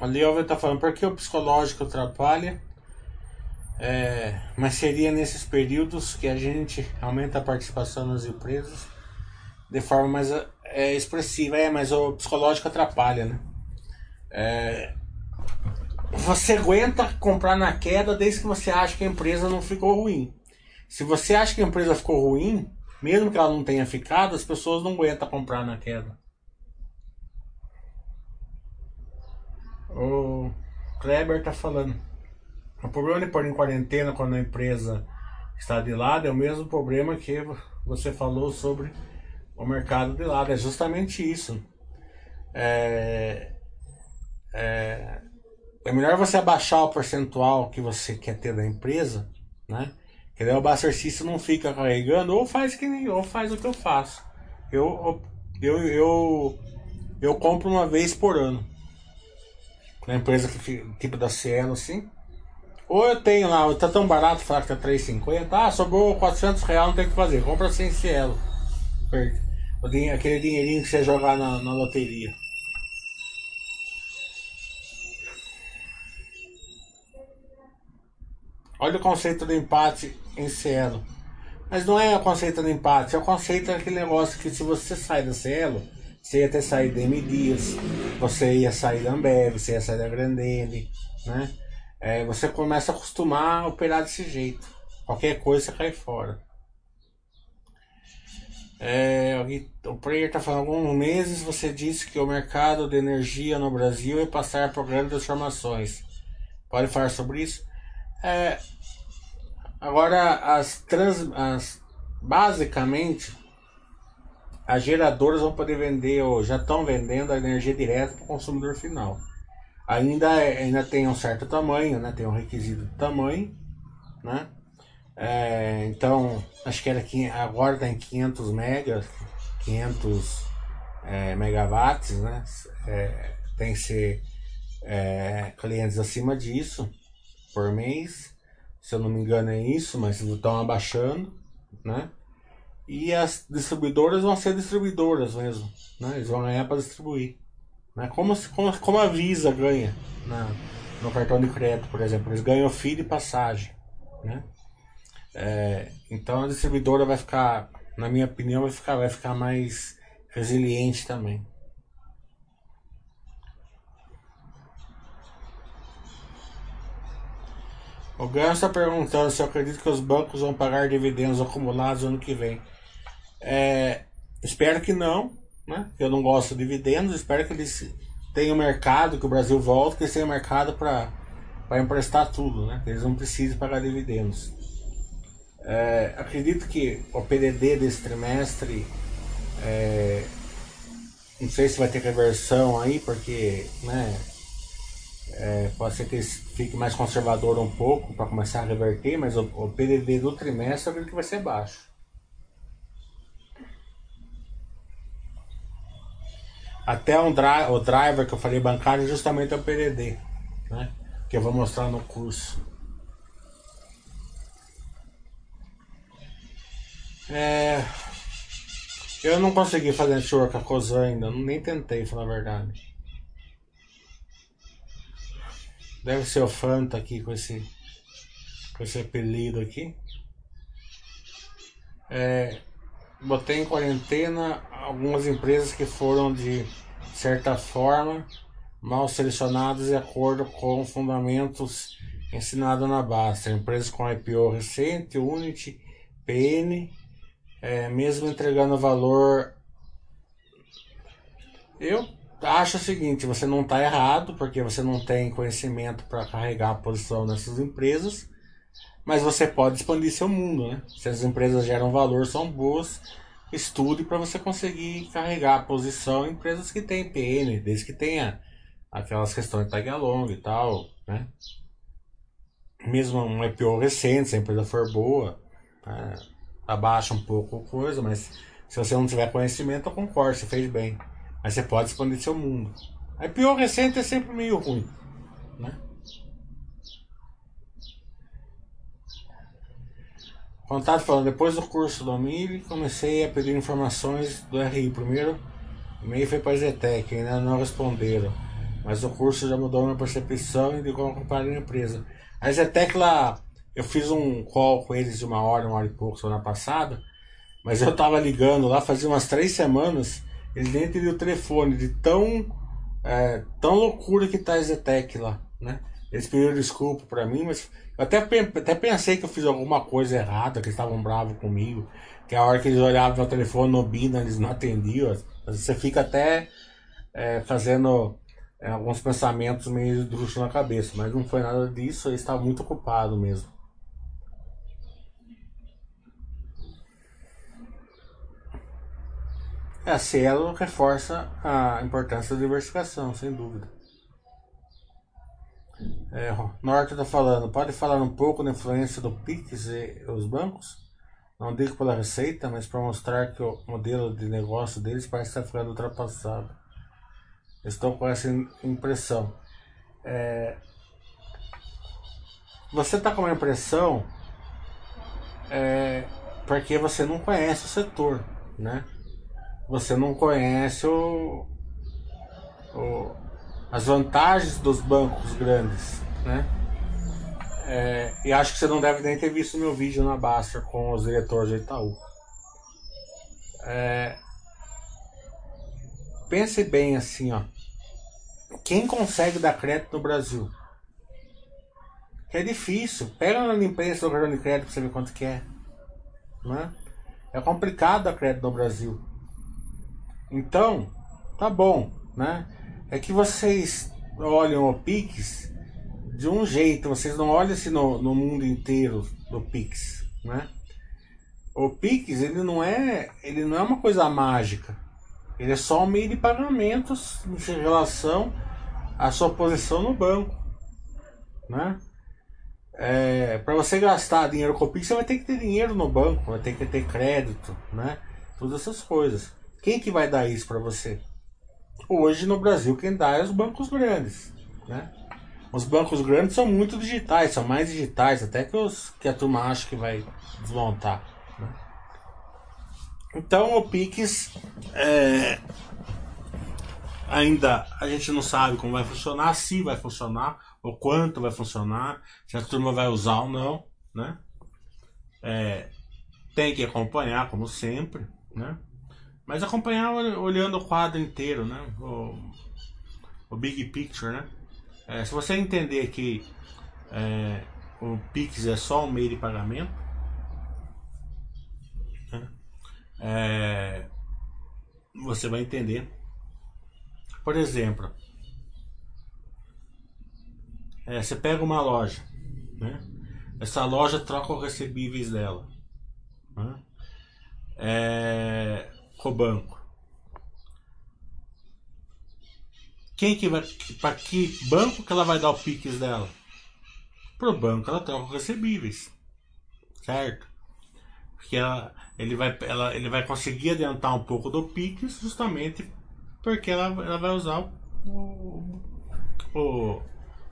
Ali o está falando, por que o psicológico atrapalha? É, mas seria nesses períodos que a gente aumenta a participação nas empresas de forma mais é, expressiva. É, mas o psicológico atrapalha, né? É, você aguenta comprar na queda desde que você acha que a empresa não ficou ruim. Se você acha que a empresa ficou ruim, mesmo que ela não tenha ficado, as pessoas não aguentam comprar na queda. O Kleber tá falando. O problema de pôr em quarentena quando a empresa está de lado é o mesmo problema que você falou sobre o mercado de lado. É justamente isso. É, é, é melhor você abaixar o percentual que você quer ter da empresa, né? Que daí o Buster System não fica carregando, ou faz que nem ou faz o que eu faço. Eu, eu, eu, eu compro uma vez por ano. Na empresa que, tipo da Cielo, assim. Ou eu tenho lá, tá tão barato, falar que tá 3,50. Ah, sobrou 400 reais, não tem o que fazer. Compra sem cielo. Aquele dinheirinho que você jogar na, na loteria. Olha o conceito do empate em cielo. Mas não é o conceito do empate, é o conceito daquele negócio que se você sai da cielo, você ia ter saído da M Dias, você ia sair da Ambev, você ia sair da Grandene, né? é, você começa a acostumar a operar desse jeito. Qualquer coisa cai fora. É, o player está falando alguns meses você disse que o mercado de energia no Brasil ia passar por grandes transformações. Pode falar sobre isso? É, agora as trans, as, basicamente as geradoras vão poder vender, ou já estão vendendo a energia direta para o consumidor final. Ainda, é- ainda tem um certo tamanho, né? Tem um requisito de tamanho, né? É, então, acho que era agora está em 500 megas, 500 é, megawatts, né? É, tem que ser é, clientes acima disso por mês. Se eu não me engano é isso, mas estão abaixando, né? E as distribuidoras vão ser distribuidoras mesmo, né? Eles vão ganhar para distribuir. Né? Como, como, como a Visa ganha na, no cartão de crédito, por exemplo. Eles ganham FII de passagem, né? É, então a distribuidora vai ficar, na minha opinião, vai ficar, vai ficar mais resiliente também. O Ganso está perguntando se eu acredito que os bancos vão pagar dividendos acumulados ano que vem. É, espero que não, né? Eu não gosto de dividendos, espero que eles tenham mercado, que o Brasil volte, que eles tenham mercado para emprestar tudo, né? Eles não precisem pagar dividendos. É, acredito que o PDD desse trimestre, é, não sei se vai ter reversão aí, porque, né? É, pode ser que fique mais conservador um pouco para começar a reverter, mas o, o do trimestre eu acredito que vai ser baixo. Até um dri o driver que eu falei bancário justamente é o PDD, né? Que eu vou mostrar no curso. É, eu não consegui fazer network a Cosan ainda, nem tentei, falar a verdade. Deve ser o Fanta aqui com esse, com esse apelido aqui. É, botei em quarentena algumas empresas que foram de certa forma mal selecionadas de acordo com fundamentos ensinados na base. Empresas com IPO recente, Unity, PN, é, mesmo entregando valor. Eu acho o seguinte, você não está errado, porque você não tem conhecimento para carregar a posição nessas empresas, mas você pode expandir seu mundo, né? Se as empresas geram valor, são boas, estude para você conseguir carregar a posição em empresas que têm PN, desde que tenha aquelas questões de tag along e tal, né? Mesmo um IPO recente, se a empresa for boa, né? abaixa um pouco a coisa, mas se você não tiver conhecimento, eu concordo, você fez bem. Mas você pode expandir seu mundo. A IPO recente é sempre meio ruim, né? Contato falando, depois do curso do Amili, comecei a pedir informações do RI. Primeiro, e-mail foi para a Zetec, ainda não responderam. Mas o curso já mudou minha percepção e de como comparar a empresa. A Zetec lá, eu fiz um call com eles de uma hora, uma hora e pouco semana passada, mas eu tava ligando lá fazia umas três semanas, nem teriam o telefone, de tão, é, tão loucura que tá a Zetec lá, né? Eles pediram desculpa pra mim, mas eu até, até pensei que eu fiz alguma coisa errada, que eles estavam bravos comigo, que a hora que eles olhavam meu telefone no Bina, eles não atendiam. Você fica até é, fazendo é, alguns pensamentos meio esdrúxulos na cabeça, mas não foi nada disso, eles estavam muito ocupados mesmo. É, a Cielo reforça a importância da diversificação, sem dúvida. É, Norte está falando, pode falar um pouco da influência do PIX e os bancos? Não digo pela receita, mas para mostrar que o modelo de negócio deles parece estar ficando ultrapassado. Estou com essa im- impressão. É, você está com uma impressão é, porque você não conhece o setor, né? Você não conhece o, o- as vantagens dos bancos grandes, né? É, e acho que você não deve nem ter visto meu vídeo na Basta com os diretores do Itaú. É, pense bem assim, ó. Quem consegue dar crédito no Brasil? Que é difícil. Pega na imprensa do cartão de crédito pra você ver quanto que é. Né? É complicado dar crédito no Brasil. Então, tá bom, né? É que vocês olham o Pix de um jeito, vocês não olham assim no, no mundo inteiro do Pix, né? o Pix ele não é ele não é uma coisa mágica. Ele é só um meio de pagamentos em relação à sua posição no banco, né? É, para você gastar dinheiro com o Pix, você vai ter que ter dinheiro no banco, vai ter que ter crédito, né? Todas essas coisas. Quem que vai dar isso para você? Hoje no Brasil quem dá é os bancos grandes, né? Os bancos grandes são muito digitais, são mais digitais, até que, os, que a turma acha que vai desmontar. Né? Então o Pix é, ainda a gente não sabe como vai funcionar, se vai funcionar, o quanto vai funcionar, se a turma vai usar ou não, né? É, tem que acompanhar, como sempre, né? Mas acompanhar olhando o quadro inteiro, né? O, o big picture, né? É, se você entender que é, o Pix é só um meio de pagamento, né? é, você vai entender. Por exemplo, é, você pega uma loja, né? Essa loja troca os recebíveis dela. Né? É, banco. Quem que vai. Para que banco que ela vai dar o Pix dela? Pro banco ela troca recebíveis. Certo? Porque ela, ele, vai, ela, ele vai conseguir adiantar um pouco do Pix justamente porque ela, ela vai usar o, o,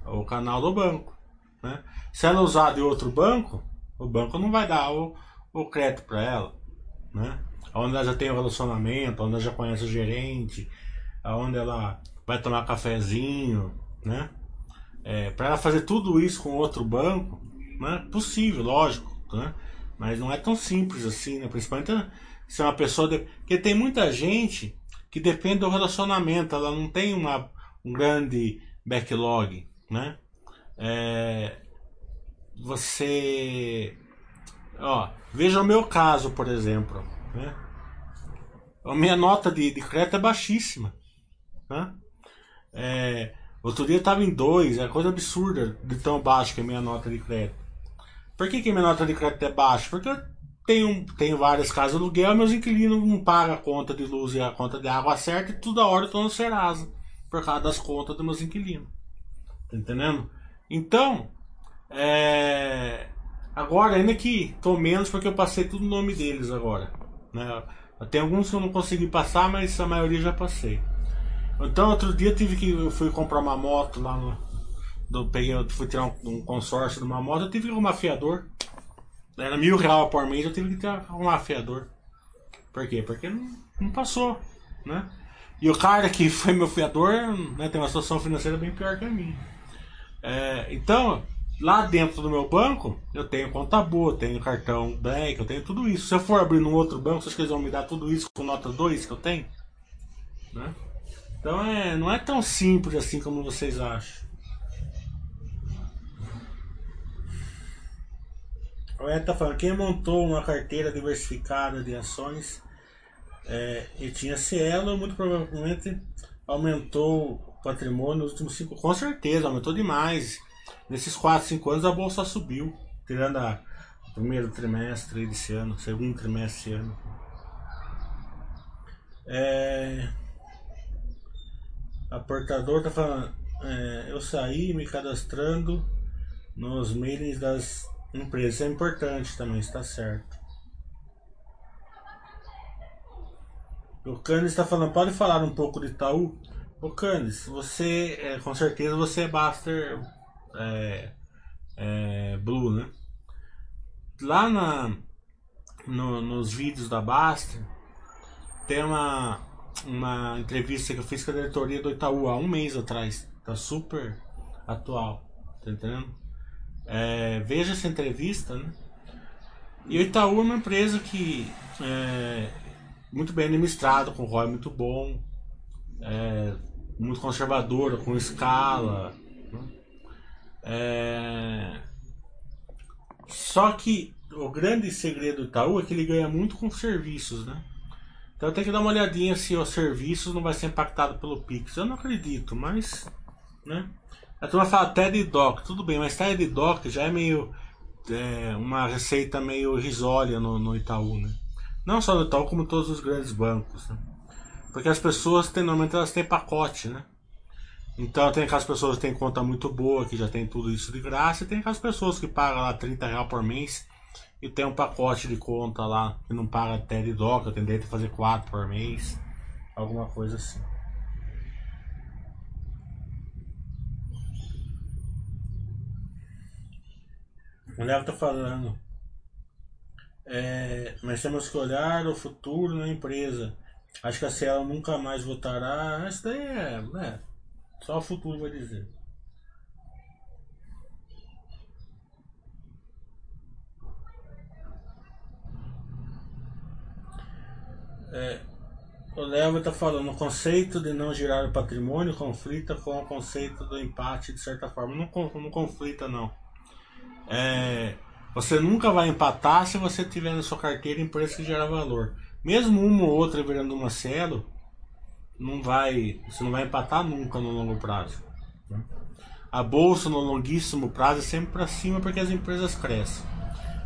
o canal do banco. Né? Se ela usar de outro banco, o banco não vai dar o, o crédito para ela. Né? Onde ela já tem um relacionamento, onde ela já conhece o gerente, onde ela vai tomar cafezinho, né? É, para ela fazer tudo isso com outro banco, né? Possível, lógico, né? Mas não é tão simples assim, né? Principalmente se é uma pessoa. De... Porque tem muita gente que depende do relacionamento, ela não tem uma, um grande backlog, né? É... Você. Ó, veja o meu caso, por exemplo, né? A minha nota de, de crédito é baixíssima. Né? É, outro dia estava em 2, é coisa absurda de tão baixa que é a minha nota de crédito. Por que, que minha nota de crédito é baixa? Porque eu tenho, tenho várias casas aluguel, meus inquilinos não pagam a conta de luz e a conta de água certa e toda hora eu estou no Serasa por causa das contas dos meus inquilinos. Tá entendendo? Então, é, agora ainda que estou menos porque eu passei tudo no nome deles agora. Né? Tem alguns que eu não consegui passar, mas a maioria já passei. Então outro dia tive que eu fui comprar uma moto lá no. Do, peguei, fui tirar um, um, consórcio de uma moto, eu tive que arrumar fiador. Era mil reais por mês, eu tive que ter, arrumar fiador. Por quê? Porque não, não passou, né? E o cara que foi meu fiador né, tem uma situação financeira bem pior que a minha. É, então, Lá dentro do meu banco, eu tenho conta boa, tenho cartão Black, eu tenho tudo isso. Se eu for abrir num outro banco, vocês vão me dar tudo isso com nota 2 que eu tenho? Né? Então é, não é tão simples assim como vocês acham. O Ed tá falando, quem montou uma carteira diversificada de ações é, e tinha Cielo, muito provavelmente aumentou o patrimônio nos últimos cinco. Com certeza, aumentou demais. Nesses 4, 5 anos a bolsa subiu, tirando a, primeiro trimestre desse ano, segundo trimestre desse ano. É, a portador tá falando, é, eu saí me cadastrando nos mailings das empresas. É importante também, está certo. O Canis está falando, pode falar um pouco de Itaú? O Canis, você, é, com certeza você é Baster é, é, Blue, né? Lá na, no, nos vídeos da Basta tem uma, uma entrevista que eu fiz com a diretoria do Itaú há um mês atrás. Tá super atual, tá entendendo? É, veja essa entrevista, né? E o Itaú é uma empresa que é muito bem administrada, com ROI muito bom, é, muito conservadora, com escala, é... Só que o grande segredo do Itaú é que ele ganha muito com serviços, né? Então tem que dar uma olhadinha se os serviços não vai ser impactado pelo Pix. Eu não acredito, mas. Né? A turma fala TED Doc, tudo bem, mas TED Doc já é meio é, uma receita meio risória no, no Itaú, né? Não só no Itaú, como todos os grandes bancos, né? Porque as pessoas, normalmente, elas têm pacote, né? Então tem aquelas pessoas que têm conta muito boa, que já tem tudo isso de graça, e tem aquelas pessoas que pagam lá 30 reais por mês e tem um pacote de conta lá que não paga até de eu tenho direito a fazer 4 por mês, alguma coisa assim. O Léo está falando. É, mas temos que olhar o futuro na empresa. Acho que a Cielo nunca mais voltará. Isso daí é, é. Só o futuro vai dizer. É, o Léo está falando, o conceito de não girar o patrimônio conflita com o conceito do empate de certa forma. Não, não conflita não. É, você nunca vai empatar se você tiver na sua carteira empresa que gera valor. Mesmo uma ou outra virando uma Cielo, não vai, você não vai empatar nunca no longo prazo. Né? A bolsa no longuíssimo prazo é sempre para cima porque as empresas crescem.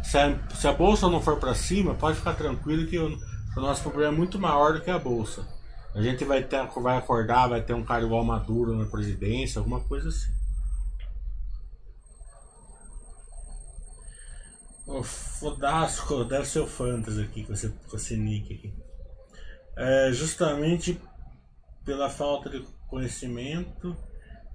Se a, se a bolsa não for para cima, pode ficar tranquilo que o, o, nosso problema é muito maior do que a bolsa. A gente vai, ter, vai acordar, vai ter um cara igual Maduro na presidência, alguma coisa assim. O Fodasco deve ser o Fantasy aqui com esse, com esse nick aqui. É justamente pela falta de conhecimento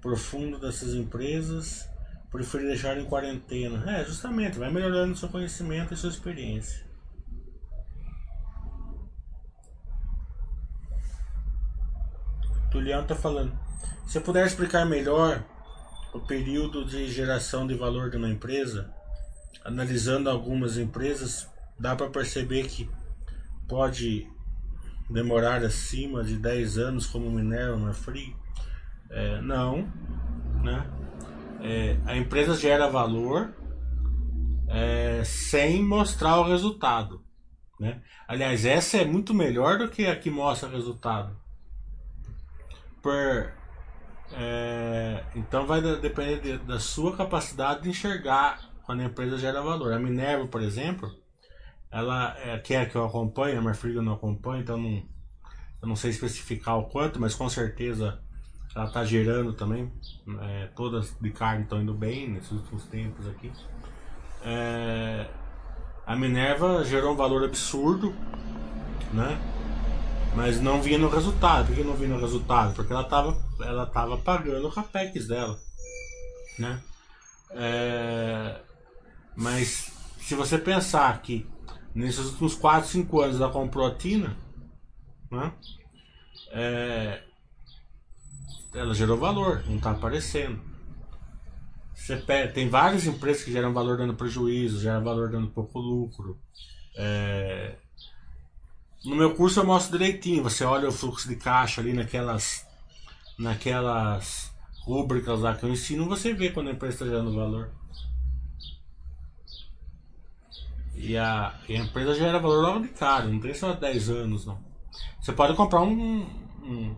profundo dessas empresas, prefere deixar em quarentena. É, justamente, vai melhorando seu conhecimento e sua experiência. Tuliano está falando. Se puder explicar melhor o período de geração de valor de uma empresa, analisando algumas empresas, dá para perceber que pode demorar acima de 10 anos como Minerva, Marfrig? É, não, né? É, a empresa gera valor é, sem mostrar o resultado, né? Aliás, essa é muito melhor do que a que mostra resultado. Por, é, então vai depender de, da sua capacidade de enxergar quando a empresa gera valor. A Minerva, por exemplo, ela é, quer que eu acompanhe, a Marfrig não acompanho, então não, eu não sei especificar o quanto, mas com certeza ela está gerando também. É, todas de carne estão indo bem nesses últimos tempos aqui. É, a Minerva gerou um valor absurdo, né? Mas não vinha no resultado. Por que não vinha no resultado? Porque ela estava ela tava pagando o capex dela, né? É, mas se você pensar que nesses últimos 4, 5 anos ela comprou a Tina, né? É, ela gerou valor, não está aparecendo. Você pega, tem várias empresas que geram valor dando prejuízo, geram valor dando pouco lucro. É, no meu curso eu mostro direitinho, você olha o fluxo de caixa ali naquelas naquelas rúbricas lá que eu ensino, você vê quando a empresa está gerando valor. E a, e a empresa gera valor logo de cara, não tem só 10 anos não. Você pode comprar um, um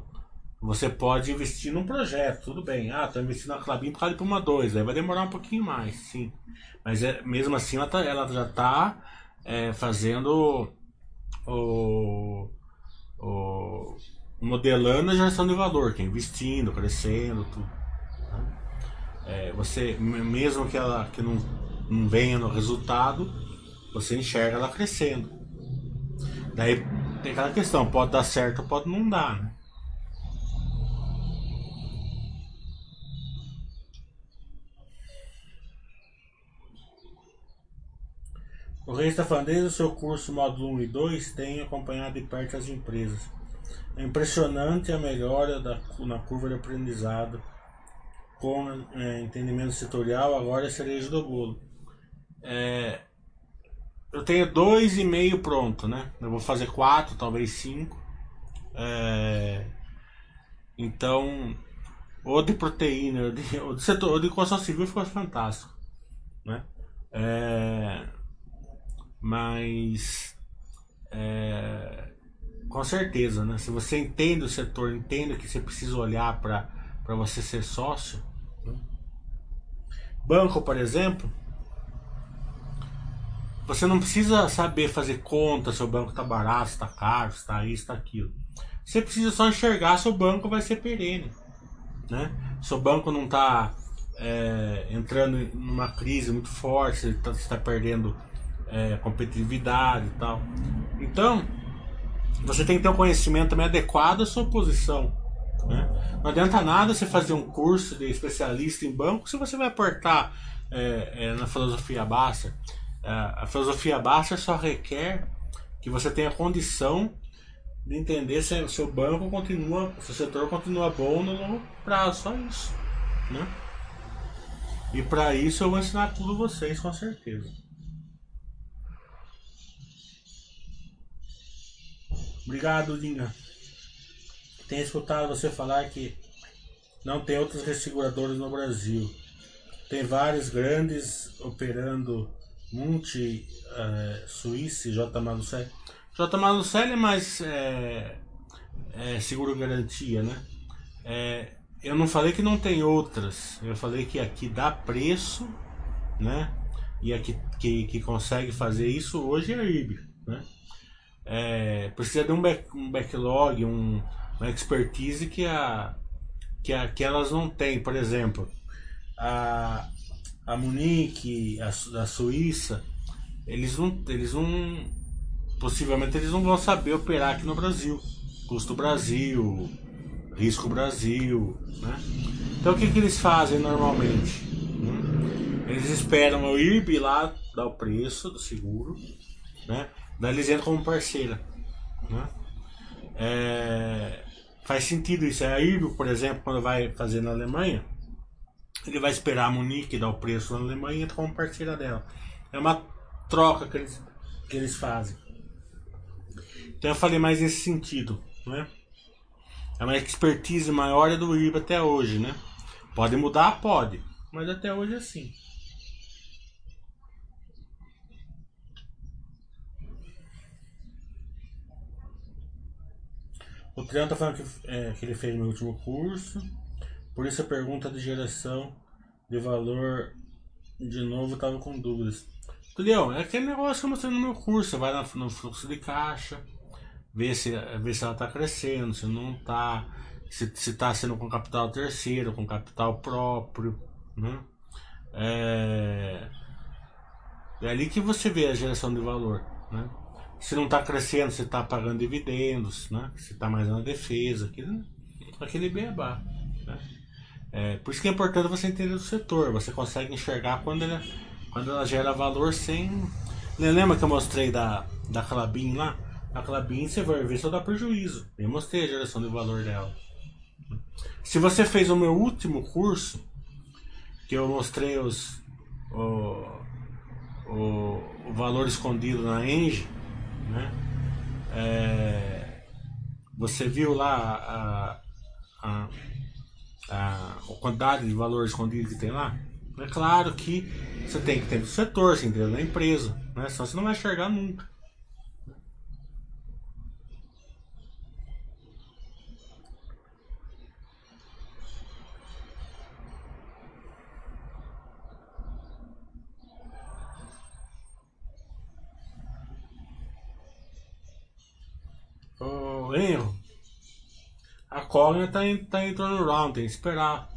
você pode investir num projeto, tudo bem. Ah, tô investindo na Clabin por causa de Puma 2, aí vai demorar um pouquinho mais, sim. Mas é, mesmo assim ela, tá, ela já está é, fazendo o, o, modelando a geração de valor, que é investindo, crescendo, tudo. Tá? É, você, mesmo que ela que não, não venha no resultado, você enxerga ela crescendo. Daí tem aquela questão, pode dar certo, pode não dar, né? O Rei está falando, desde o seu curso módulo 1 e 2, tem acompanhado de perto as empresas. É impressionante a melhora da, na curva de aprendizado com é, entendimento setorial, agora é cereja do bolo. É, eu tenho dois e meio pronto, né? Eu vou fazer quatro, talvez cinco. É, então, ou de proteína, ou de, ou de setor, ou de construção civil ficou fantástico, né? É, mas é, com certeza, né? Se você entende o setor, entende que você precisa olhar para você ser sócio. Né? Banco, por exemplo, você não precisa saber fazer conta se o banco está barato, está caro, está isso, está aquilo. Você precisa só enxergar se o banco vai ser perene. Né? Se o banco não está é, entrando numa crise muito forte, se está tá perdendo é, competitividade e tal. Então, você tem que ter um conhecimento também adequado à sua posição. Né? Não adianta nada você fazer um curso de especialista em banco se você vai aportar é, é, na filosofia baixa. É, a filosofia baixa só requer que você tenha condição de entender se o seu banco continua, se o setor continua bom no longo prazo, só isso. Né? E para isso eu vou ensinar tudo vocês com certeza. Obrigado, Dinga. Tenho escutado você falar que não tem outros resseguradores no Brasil. Tem vários grandes operando Multi, uh, Suíça, J. Malucelli. J. Malucelli é mais é, é, seguro garantia, né? É, eu não falei que não tem outras. Eu falei que aqui dá preço, né? E aqui que, que consegue fazer isso hoje é a IRB, né? É, precisa de um, back, um backlog, um, uma expertise que, a, que, a, que elas não têm. Por exemplo, a, a Munique, a, a Suíça, eles não, eles não. Possivelmente eles não vão saber operar aqui no Brasil. Custo Brasil, risco Brasil. Né? Então o que, que eles fazem normalmente? Hum? Eles esperam o IRB lá dar o preço do seguro, né? Daí eles entram como parceira. Né? É, faz sentido isso. A IRB, por exemplo, quando vai fazer na Alemanha, ele vai esperar a Munique dar o preço na Alemanha e entra como parceira dela. É uma troca que eles, que eles fazem. Então eu falei mais nesse sentido, né? É uma expertise maior do IRB até hoje, né? Pode mudar? Pode. Mas até hoje é assim. O Triano tá falando que, é, que ele fez meu último curso. Por isso a pergunta de geração de valor de novo tava com dúvidas. Leão, é aquele negócio que eu mostrei no meu curso. Vai no fluxo de caixa, vê se, vê se ela está crescendo, se não está, se está sendo com capital terceiro, com capital próprio. Né? É, é ali que você vê a geração de valor. Né? Se não está crescendo, se está pagando dividendos, né? se está mais na defesa, aquele, aquele beabá. Né? É, por isso que é importante você entender o setor. Você consegue enxergar quando ela, quando ela gera valor sem. Lembra que eu mostrei da, da Clabin lá? A Clabin você vai ver só dá prejuízo. Eu mostrei a geração de valor dela. Se você fez o meu último curso, que eu mostrei os, o, o, o valor escondido na Engie, né? É, você viu lá a, a, a, a quantidade de valor escondido que tem lá? É claro que você tem que ter do setor, você entendeu da empresa, né? senão você não vai enxergar nunca. Oh, erro. A está em, tá em turnaround, tem que esperar.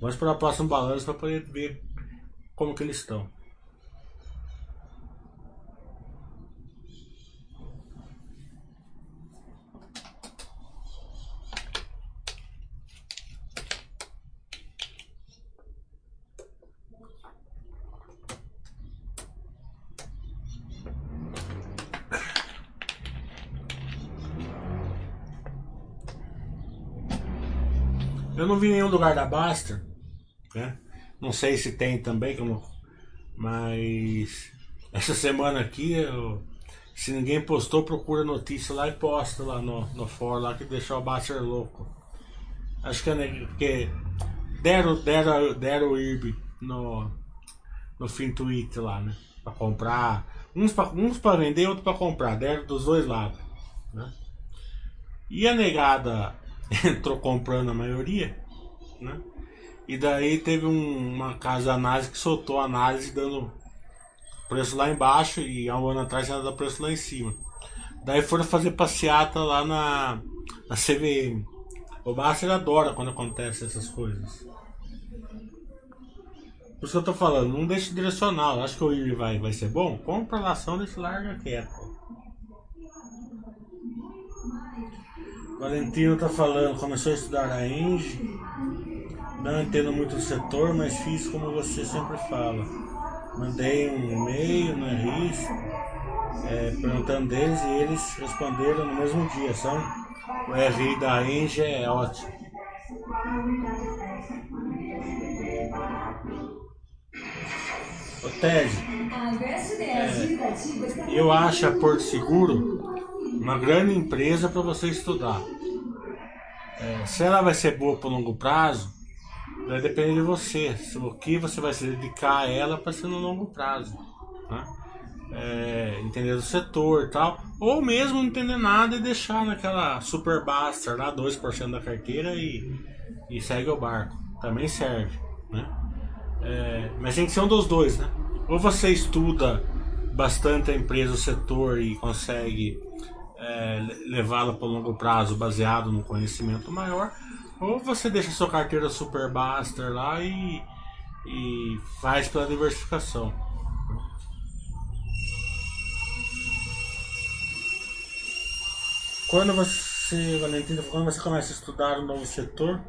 Vamos esperar o próximo balanço para poder ver como que eles estão. Eu não vi nenhum lugar da Basta, né? Não sei se tem também, que mas essa semana aqui, eu... se ninguém postou, procura notícia lá e posta lá no, no fórum lá que deixou o Baster louco. Acho que é porque deram, deram, deram o IRB no, no fim tweet lá, né? Pra comprar. Uns pra, uns pra vender, outros pra comprar. Deram dos dois lados. Né? E a negada entrou comprando a maioria, né? E daí teve um, uma casa análise que soltou a análise dando preço lá embaixo e há um ano atrás era preço lá em cima. Daí foram fazer passeata lá na, na CVM. O Master adora quando acontece essas coisas. Por isso que eu tô falando, não deixe direcional. Acho que o Iri vai, vai ser bom. Compra a ação desse larga quieto. Valentino tá falando, começou a estudar a Eng. Não entendo muito o setor, mas fiz como você sempre fala. Mandei um e-mail no RIS é, perguntando deles e eles responderam no mesmo dia. São o RI da Eng é ótimo. Ô Ted, é, eu acho a Porto Seguro uma grande empresa para você estudar. É, se ela vai ser boa por longo prazo, vai depender de você. O que você vai se dedicar a ela para ser no longo prazo. Né? É, entender o setor tal. Ou mesmo não entender nada e deixar naquela super buster lá, 2% da carteira e, e segue o barco. Também serve. Né? É, mas tem que ser um dos dois, né? Ou você estuda bastante a empresa, o setor e consegue é, levá-la para longo prazo baseado no conhecimento maior, ou você deixa sua carteira super buster lá e, e faz pela diversificação. Quando você, Valentina, quando você começa a estudar um novo setor,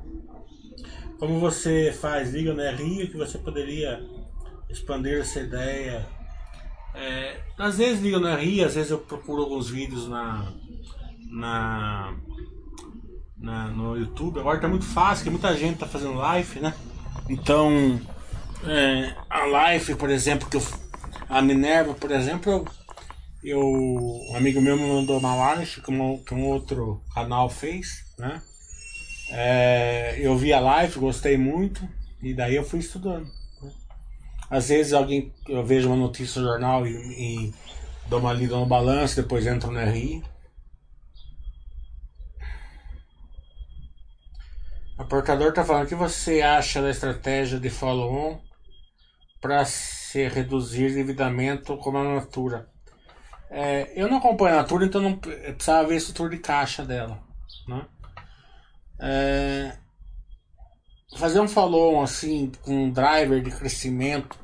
como você faz? Liga no RI que você poderia expandir essa ideia. É, às vezes liga no RI, às vezes eu procuro alguns vídeos na, na, na no YouTube. Agora tá muito fácil, que muita gente tá fazendo live, né? Então, é, a live, por exemplo, que eu, a Minerva, por exemplo, eu, eu, um amigo meu me mandou uma live que um, que um outro canal fez, né? É, eu vi a live, gostei muito, e daí eu fui estudando. Às vezes alguém, eu vejo uma notícia no jornal e, e dou uma lida no balanço, depois entro no RI. O portador está falando, o que você acha da estratégia de follow-on para se reduzir endividamento como a Natura? É, eu não acompanho a Natura, então não precisava ver a estrutura de caixa dela. Né? É, fazer um follow assim com um driver de crescimento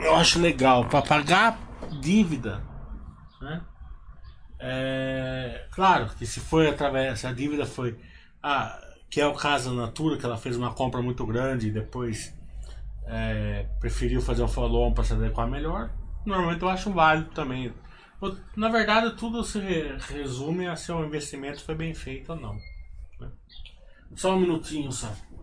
eu acho legal para pagar dívida né? É, claro que se foi através se a dívida foi ah, que é o caso da Natura que ela fez uma compra muito grande e depois é, preferiu fazer um follow para se adequar melhor normalmente eu acho válido também na verdade tudo se resume a se o investimento foi bem feito ou não né? Só um minutinho, só.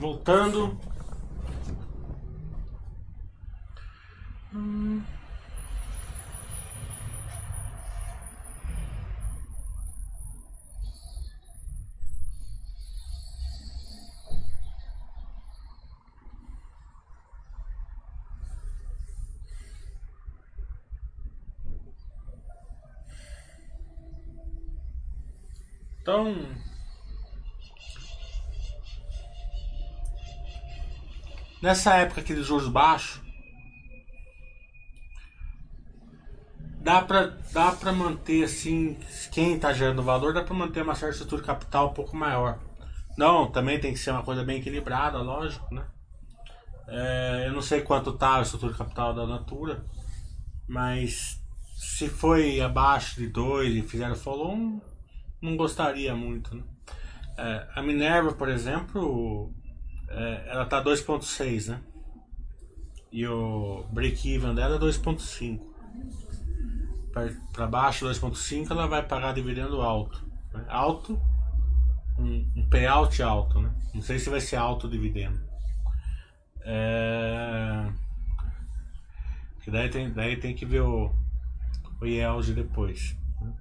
Voltando. Então, Nessa época aqui de juros baixos, dá pra, dá pra manter assim, quem tá gerando valor, dá pra manter uma certa estrutura de capital um pouco maior. Não, também tem que ser uma coisa bem equilibrada, lógico, né? É, eu não sei quanto tá a estrutura de capital da Natura, mas se foi abaixo de 2 e fizeram follow não gostaria muito, né? É, a Minerva, por exemplo, é, ela tá 2.6, né? E o break-even dela é 2.5 para baixo 2.5 ela vai pagar dividendo alto né? alto um, um payout alto né? não sei se vai ser alto o dividendo é... que daí tem, daí tem que ver o, o yield depois né?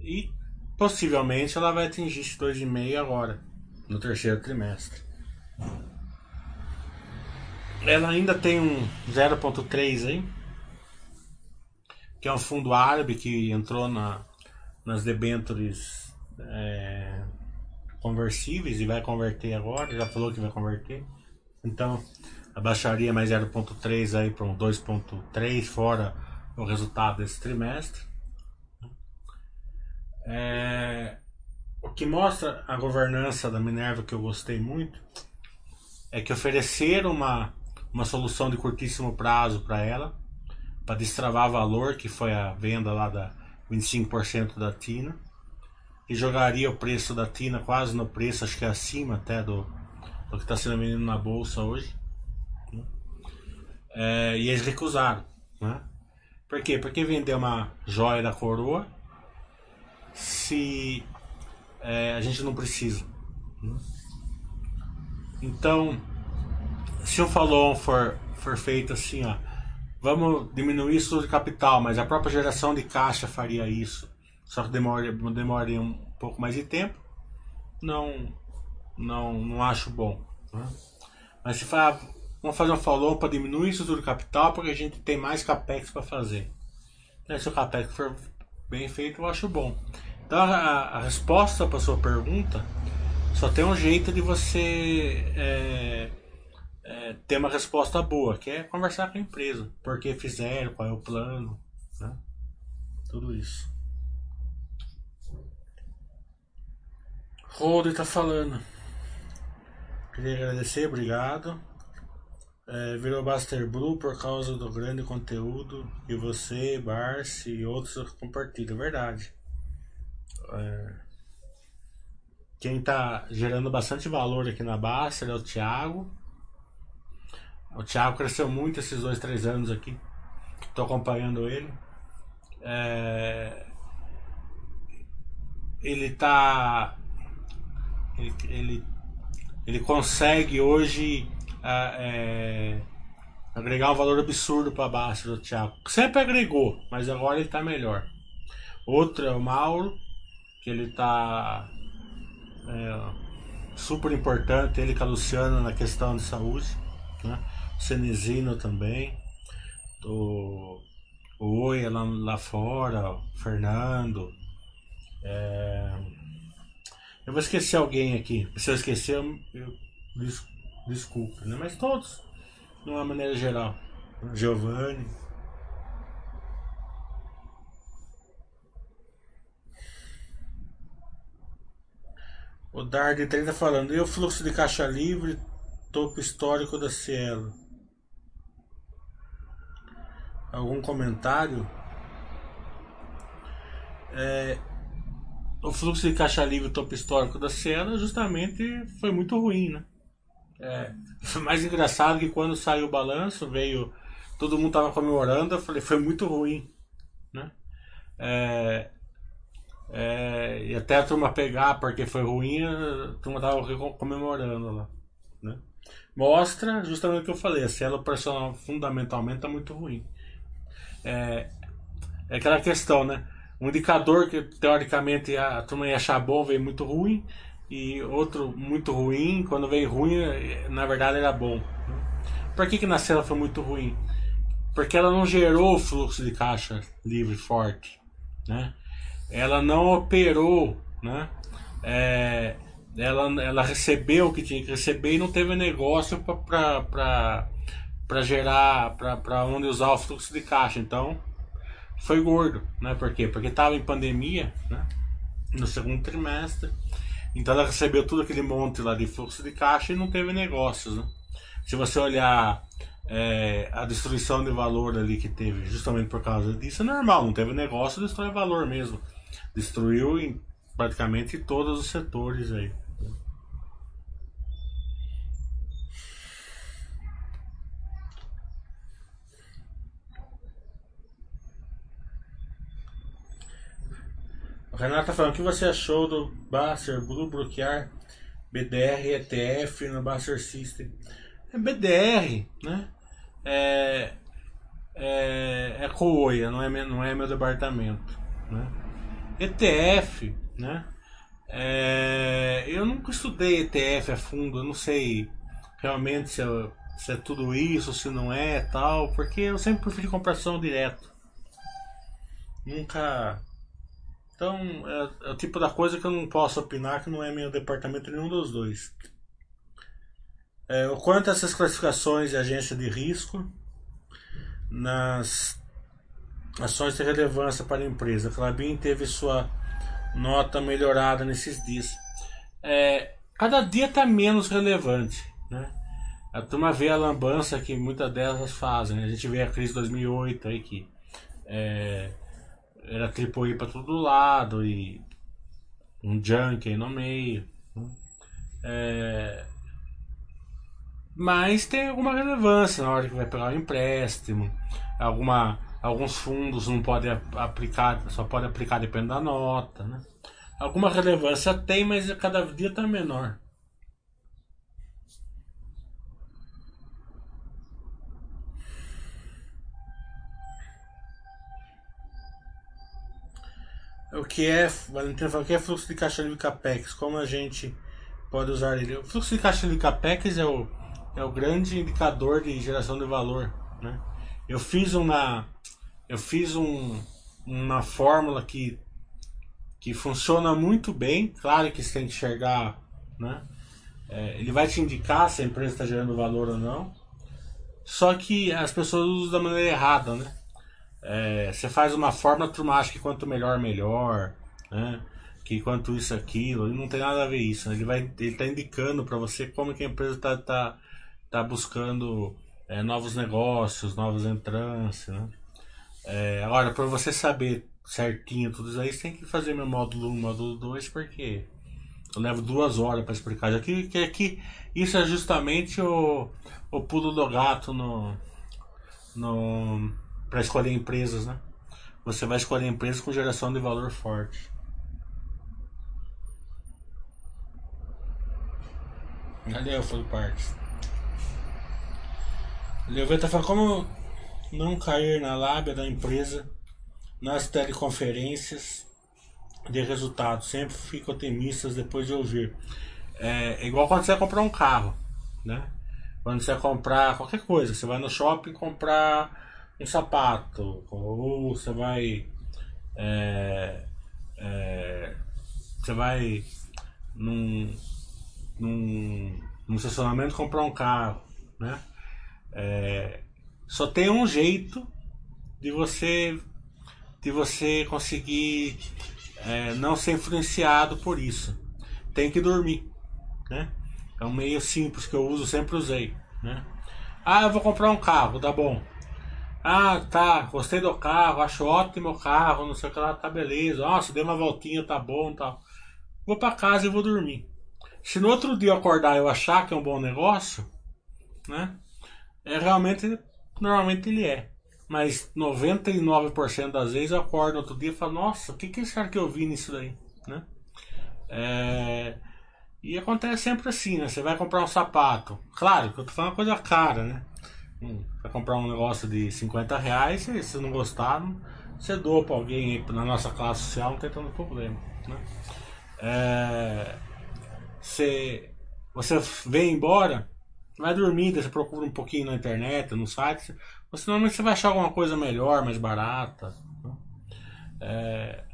e possivelmente ela vai atingir esse 2,5 agora no terceiro trimestre ela ainda tem um 0.3 aí que é um fundo árabe que entrou na, nas debêntures é, conversíveis e vai converter agora, já falou que vai converter. Então, abaixaria mais 0,3 aí para um 2,3 fora o resultado desse trimestre. É, o que mostra a governança da Minerva que eu gostei muito é que ofereceram uma, uma solução de curtíssimo prazo para ela para destravar valor, que foi a venda lá da 25% da Tina, e jogaria o preço da Tina quase no preço, acho que é acima até do, do que está sendo vendido na bolsa hoje. Né? É, e eles recusaram. Né? Por quê? Porque vender uma joia da coroa se é, a gente não precisa. Né? Então, se um follow for, for feito assim, ó, vamos diminuir isso de capital, mas a própria geração de caixa faria isso. Só que demoraria um pouco mais de tempo. Não, não, não acho bom. Né? Mas se fala, vamos fazer um follow para diminuir isso do capital, porque a gente tem mais capex para fazer. Então, se o capex for bem feito, eu acho bom. Então a, a resposta para sua pergunta só tem um jeito de você é, é, ter uma resposta boa, que é conversar com a empresa. Por que fizeram, qual é o plano, né? Tudo isso. Rode tá falando. Queria agradecer, obrigado. É, virou Buster Blue por causa do grande conteúdo que você, Barce e outros compartilham. Verdade. É, quem está gerando bastante valor aqui na Baster é o Thiago. O Thiago cresceu muito esses dois, três anos aqui. Estou acompanhando ele. É... Ele tá. Ele, ele, ele consegue hoje é, agregar um valor absurdo para baixo do Thiago. Sempre agregou, mas agora ele está melhor. Outro é o Mauro, que ele está é, super importante, ele com a Luciana na questão de saúde. Né? Cenezino também, o, o lá, lá fora, o Fernando. É... Eu vou esquecer alguém aqui. Se eu esquecer, eu, eu des, desculpe, né? Mas todos, de uma maneira geral. Giovanni. O Dardo 30 falando, e o fluxo de caixa livre, topo histórico da Cielo? algum comentário. É, o fluxo de caixa livre top histórico da Cielo justamente foi muito ruim, né? É, foi mais engraçado que quando saiu o balanço, veio. Todo mundo tava comemorando, eu falei, foi muito ruim. Né? É, até a turma pegar porque foi ruim, a turma tava comemorando lá. Né? Mostra justamente o que eu falei, a Cielo personal fundamentalmente tá muito ruim é, é aquela questão, né? Um indicador que teoricamente a turma ia achar bom veio muito ruim e outro muito ruim, quando veio ruim, na verdade era bom. Por que, que na cela foi muito ruim? Porque ela não gerou fluxo de caixa livre forte, né? Ela não operou, né? É, ela, ela recebeu o que tinha que receber e não teve negócio para gerar, para onde usar o fluxo de caixa. Então, foi gordo, né? Por quê? Porque estava em pandemia, né? No segundo trimestre. Então ela recebeu tudo aquele monte lá de fluxo de caixa e não teve negócios, né? Se você olhar é, a destruição de valor ali que teve justamente por causa disso, é normal, não teve negócio, destrói valor mesmo. Destruiu em praticamente todos os setores aí. Renata falando, o que você achou do Basser Blue bloquear BDR ETF no Basser System? É BDR, né? É, é, é Coia, não é, não é meu departamento, né? ETF, né? É, eu nunca estudei ETF a fundo, eu não sei realmente se é, se é tudo isso, se não é tal, porque eu sempre preferi compração direto. Nunca então, é, é, o tipo da coisa que eu não posso opinar, que não é meu departamento nenhum dos dois. É, o quanto essas classificações de agência de risco nas ações de relevância para a empresa. A Clabin teve sua nota melhorada nesses dias. É, cada dia está menos relevante. Né? A turma vê a lambança que muitas delas fazem. Né? A gente vê a crise de 2008 aí que é, era triple para todo lado e um junk aí no meio. Né? É, mas tem alguma relevância na hora que vai pegar o empréstimo. Alguma, alguns fundos não podem aplicar, só pode aplicar dependendo da nota. Né? Alguma relevância tem, mas cada dia está menor. O que é, Valentina fala, o que é fluxo de caixa livre CAPEX? Como a gente pode usar ele? O fluxo de caixa livre CAPEX é o, é o grande indicador de geração de valor. Né? Eu fiz uma, eu fiz um, uma fórmula que, que funciona muito bem. Claro que você tem que enxergar, né? É, ele vai te indicar se a empresa está gerando valor ou não. Só que as pessoas usam da maneira errada, né? É, você faz uma fórmula, turma acha que quanto melhor, melhor, né? Que quanto isso, aquilo, e não tem nada a ver isso. Né? Ele vai, ele tá indicando para você como que a empresa está tá, tá buscando é, novos negócios, novos entrantes, né? É, agora, para você saber certinho tudo isso aí, você tem que fazer meu módulo 1, módulo 2, porque eu levo duas horas para explicar. Aqui, que aqui, isso é justamente o, o pulo do gato no, no para escolher empresas, né? Você vai escolher empresas com geração de valor forte. Cadê o Full Parts? Leoveta tá falando como não cair na lábia da empresa nas teleconferências de resultados. Sempre fico otimistas depois de ouvir. É igual quando você vai comprar um carro, né? Quando você vai comprar qualquer coisa, você vai no shopping comprar um sapato, ou você vai. É, é, você vai num, num, num estacionamento comprar um carro, né? É, só tem um jeito de você de você conseguir é, não ser influenciado por isso. Tem que dormir, né? É um meio simples que eu uso, sempre usei, né? Ah, eu vou comprar um carro, tá bom. Ah, tá, gostei do carro, acho ótimo o carro, não sei o que lá, tá beleza. Nossa, dei uma voltinha, tá bom tal. Vou para casa e vou dormir. Se no outro dia eu acordar eu achar que é um bom negócio, né? É realmente, normalmente ele é. Mas 99% das vezes eu acordo outro dia e falo, nossa, o que que será que eu vi nisso daí, né? É... E acontece sempre assim, né? Você vai comprar um sapato. Claro que eu tô falando uma coisa cara, né? Hum, vai comprar um negócio de 50 reais, se você não gostar, você doa para alguém na nossa classe social, não tem tanto problema. Né? É, você, você vem embora, vai dormir, você procura um pouquinho na internet, no site, você normalmente você vai achar alguma coisa melhor, mais barata. Né? É,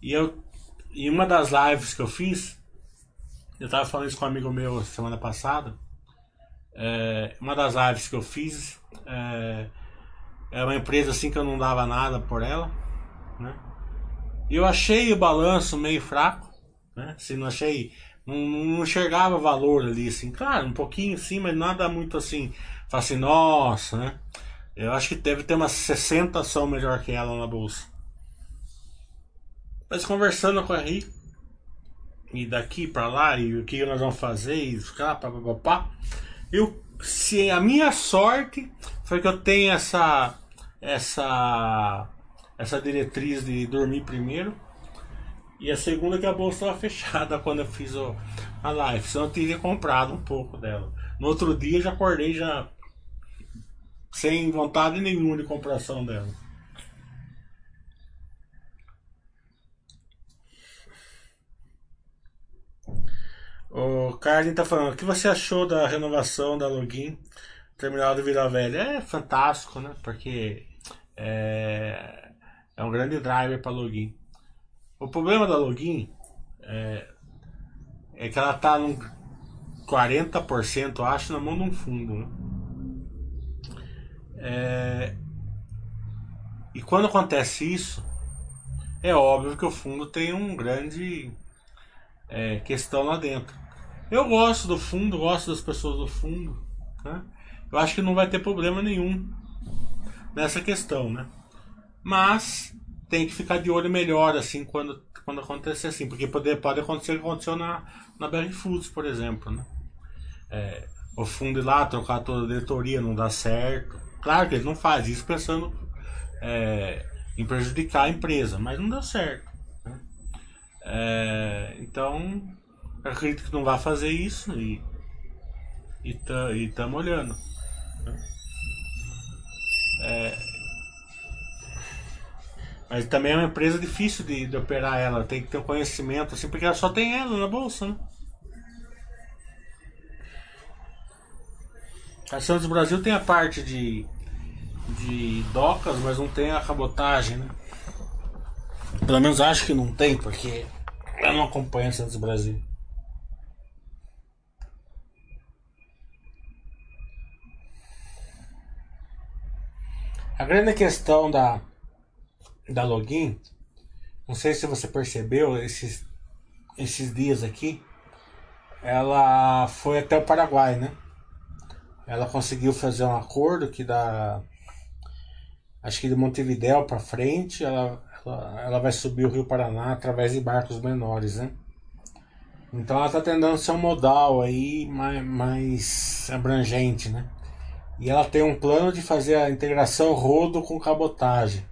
e eu em uma das lives que eu fiz, eu tava falando isso com um amigo meu semana passada. é, uma das lives que eu fiz é, uma empresa assim que eu não dava nada por ela, né? E eu achei o balanço meio fraco, né? Assim, não achei, não, não enxergava valor ali, assim, claro, um pouquinho sim, mas nada muito assim, fala assim, nossa, né? Eu acho que deve ter umas 60 ação melhor que ela na bolsa. Mas conversando com a Ri, e daqui para lá, e o que nós vamos fazer, e ficar, papapá, eu, se a minha sorte foi que eu tenho essa, essa, essa diretriz de dormir primeiro, e a segunda que a bolsa estava fechada quando eu fiz o, a live, senão eu teria comprado um pouco dela. No outro dia já acordei já sem vontade nenhuma de compração dela. O Carlin tá falando, o que você achou da renovação da login terminal do Vila Velha? É fantástico, né? Porque é, é um grande driver para login. O problema da login é, é que ela tá num 40%, acho, na mão de um fundo. Né? É, e quando acontece isso, é óbvio que o fundo tem um grande é, questão lá dentro. Eu gosto do fundo, gosto das pessoas do fundo. Né? Eu acho que não vai ter problema nenhum nessa questão, né? Mas tem que ficar de olho melhor assim quando, quando acontecer assim, porque pode, pode acontecer o que aconteceu na, na BR Foods, por exemplo, né? É, o fundo ir lá trocar toda a diretoria não dá certo. Claro que ele não faz isso pensando é, em prejudicar a empresa, mas não dá certo. Né? É, então acredito que não vai fazer isso e e tá, estamos olhando. Né? Mas também é uma empresa difícil de, de operar ela, tem que ter um conhecimento, assim, porque ela só tem ela na bolsa, né? A Santos Brasil tem a parte de, de docas, mas não tem a cabotagem, né? Pelo menos acho que não tem, porque eu não acompanho a Santos Brasil. A grande questão da, da login, não sei se você percebeu esses, esses dias aqui, ela foi até o Paraguai, né? Ela conseguiu fazer um acordo que dá, acho que de Montevidéu para frente, ela, ela, ela vai subir o Rio Paraná através de barcos menores, né? Então ela está tentando ser um modal aí mais, mais abrangente, né? E ela tem um plano de fazer a integração rodo com cabotagem.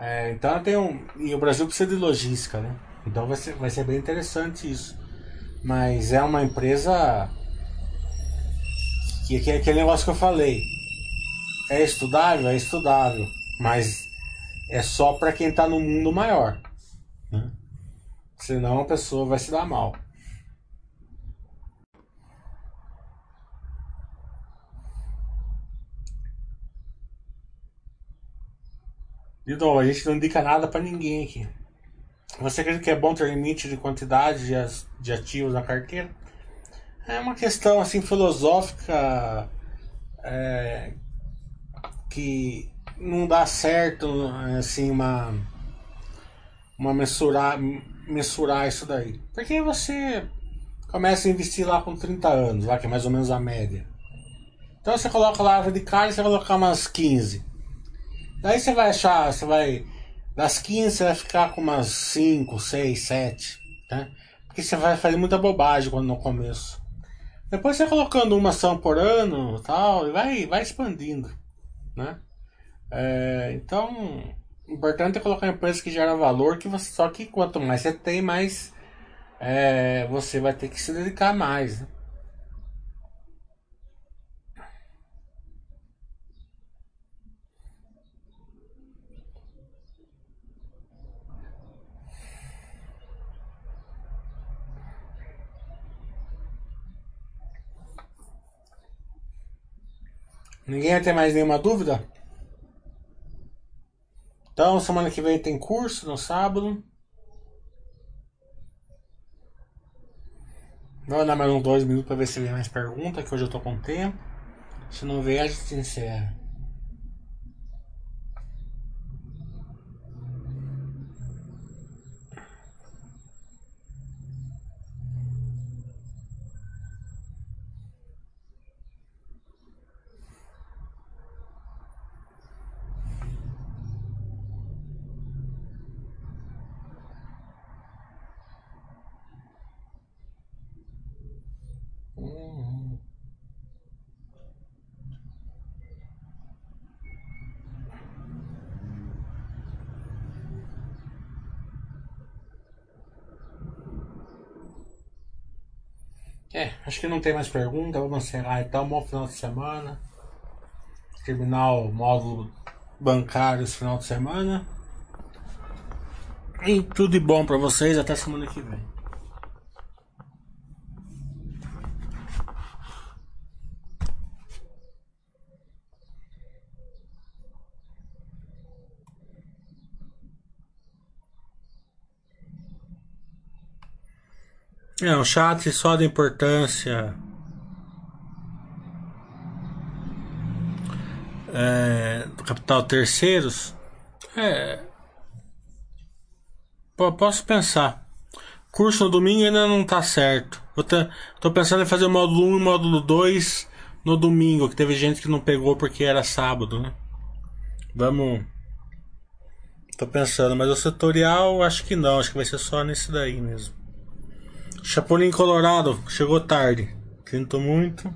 É, então tem um. E o Brasil precisa de logística, né? Então vai ser, vai ser bem interessante isso. Mas é uma empresa. Que, que é aquele negócio que eu falei. É estudável? É estudável. Mas é só para quem está no mundo maior. Né? Senão a pessoa vai se dar mal. De novo, a gente não indica nada para ninguém aqui. Você acredita que é bom ter limite de quantidade de ativos na carteira? É uma questão assim filosófica é, que não dá certo assim uma uma mensurar mensurar isso daí. Porque você começa a investir lá com 30 anos, lá que é mais ou menos a média. Então você coloca lá de carne, você vai colocar umas 15. Daí você vai achar, você vai. Das 15 você vai ficar com umas 5, 6, 7, né? Porque você vai fazer muita bobagem quando no começo. Depois você colocando uma ação por ano tal, e vai, vai expandindo, né? É, então, o importante é colocar empresa que gera valor, que você, só que quanto mais você tem, mais é, você vai ter que se dedicar mais, né? Ninguém vai ter mais nenhuma dúvida? Então, semana que vem tem curso no sábado. Vamos dar mais uns dois minutos pra ver se vem mais perguntas, que hoje eu tô com tempo. Se não vier, a gente encerra. Uhum. É, acho que não tem mais pergunta. Vamos encerrar então. Bom final de semana. Terminar o módulo bancário esse final de semana. E tudo de bom pra vocês. Até semana que vem. É, um chat só da importância. É, do capital terceiros. É. Posso pensar. Curso no domingo ainda não tá certo. Tô pensando em fazer o módulo 1 e o módulo 2 no domingo, que teve gente que não pegou porque era sábado, né? Vamos. Tô pensando, mas o setorial acho que não, acho que vai ser só nesse daí mesmo. Chapolin Colorado, chegou tarde. Sinto muito.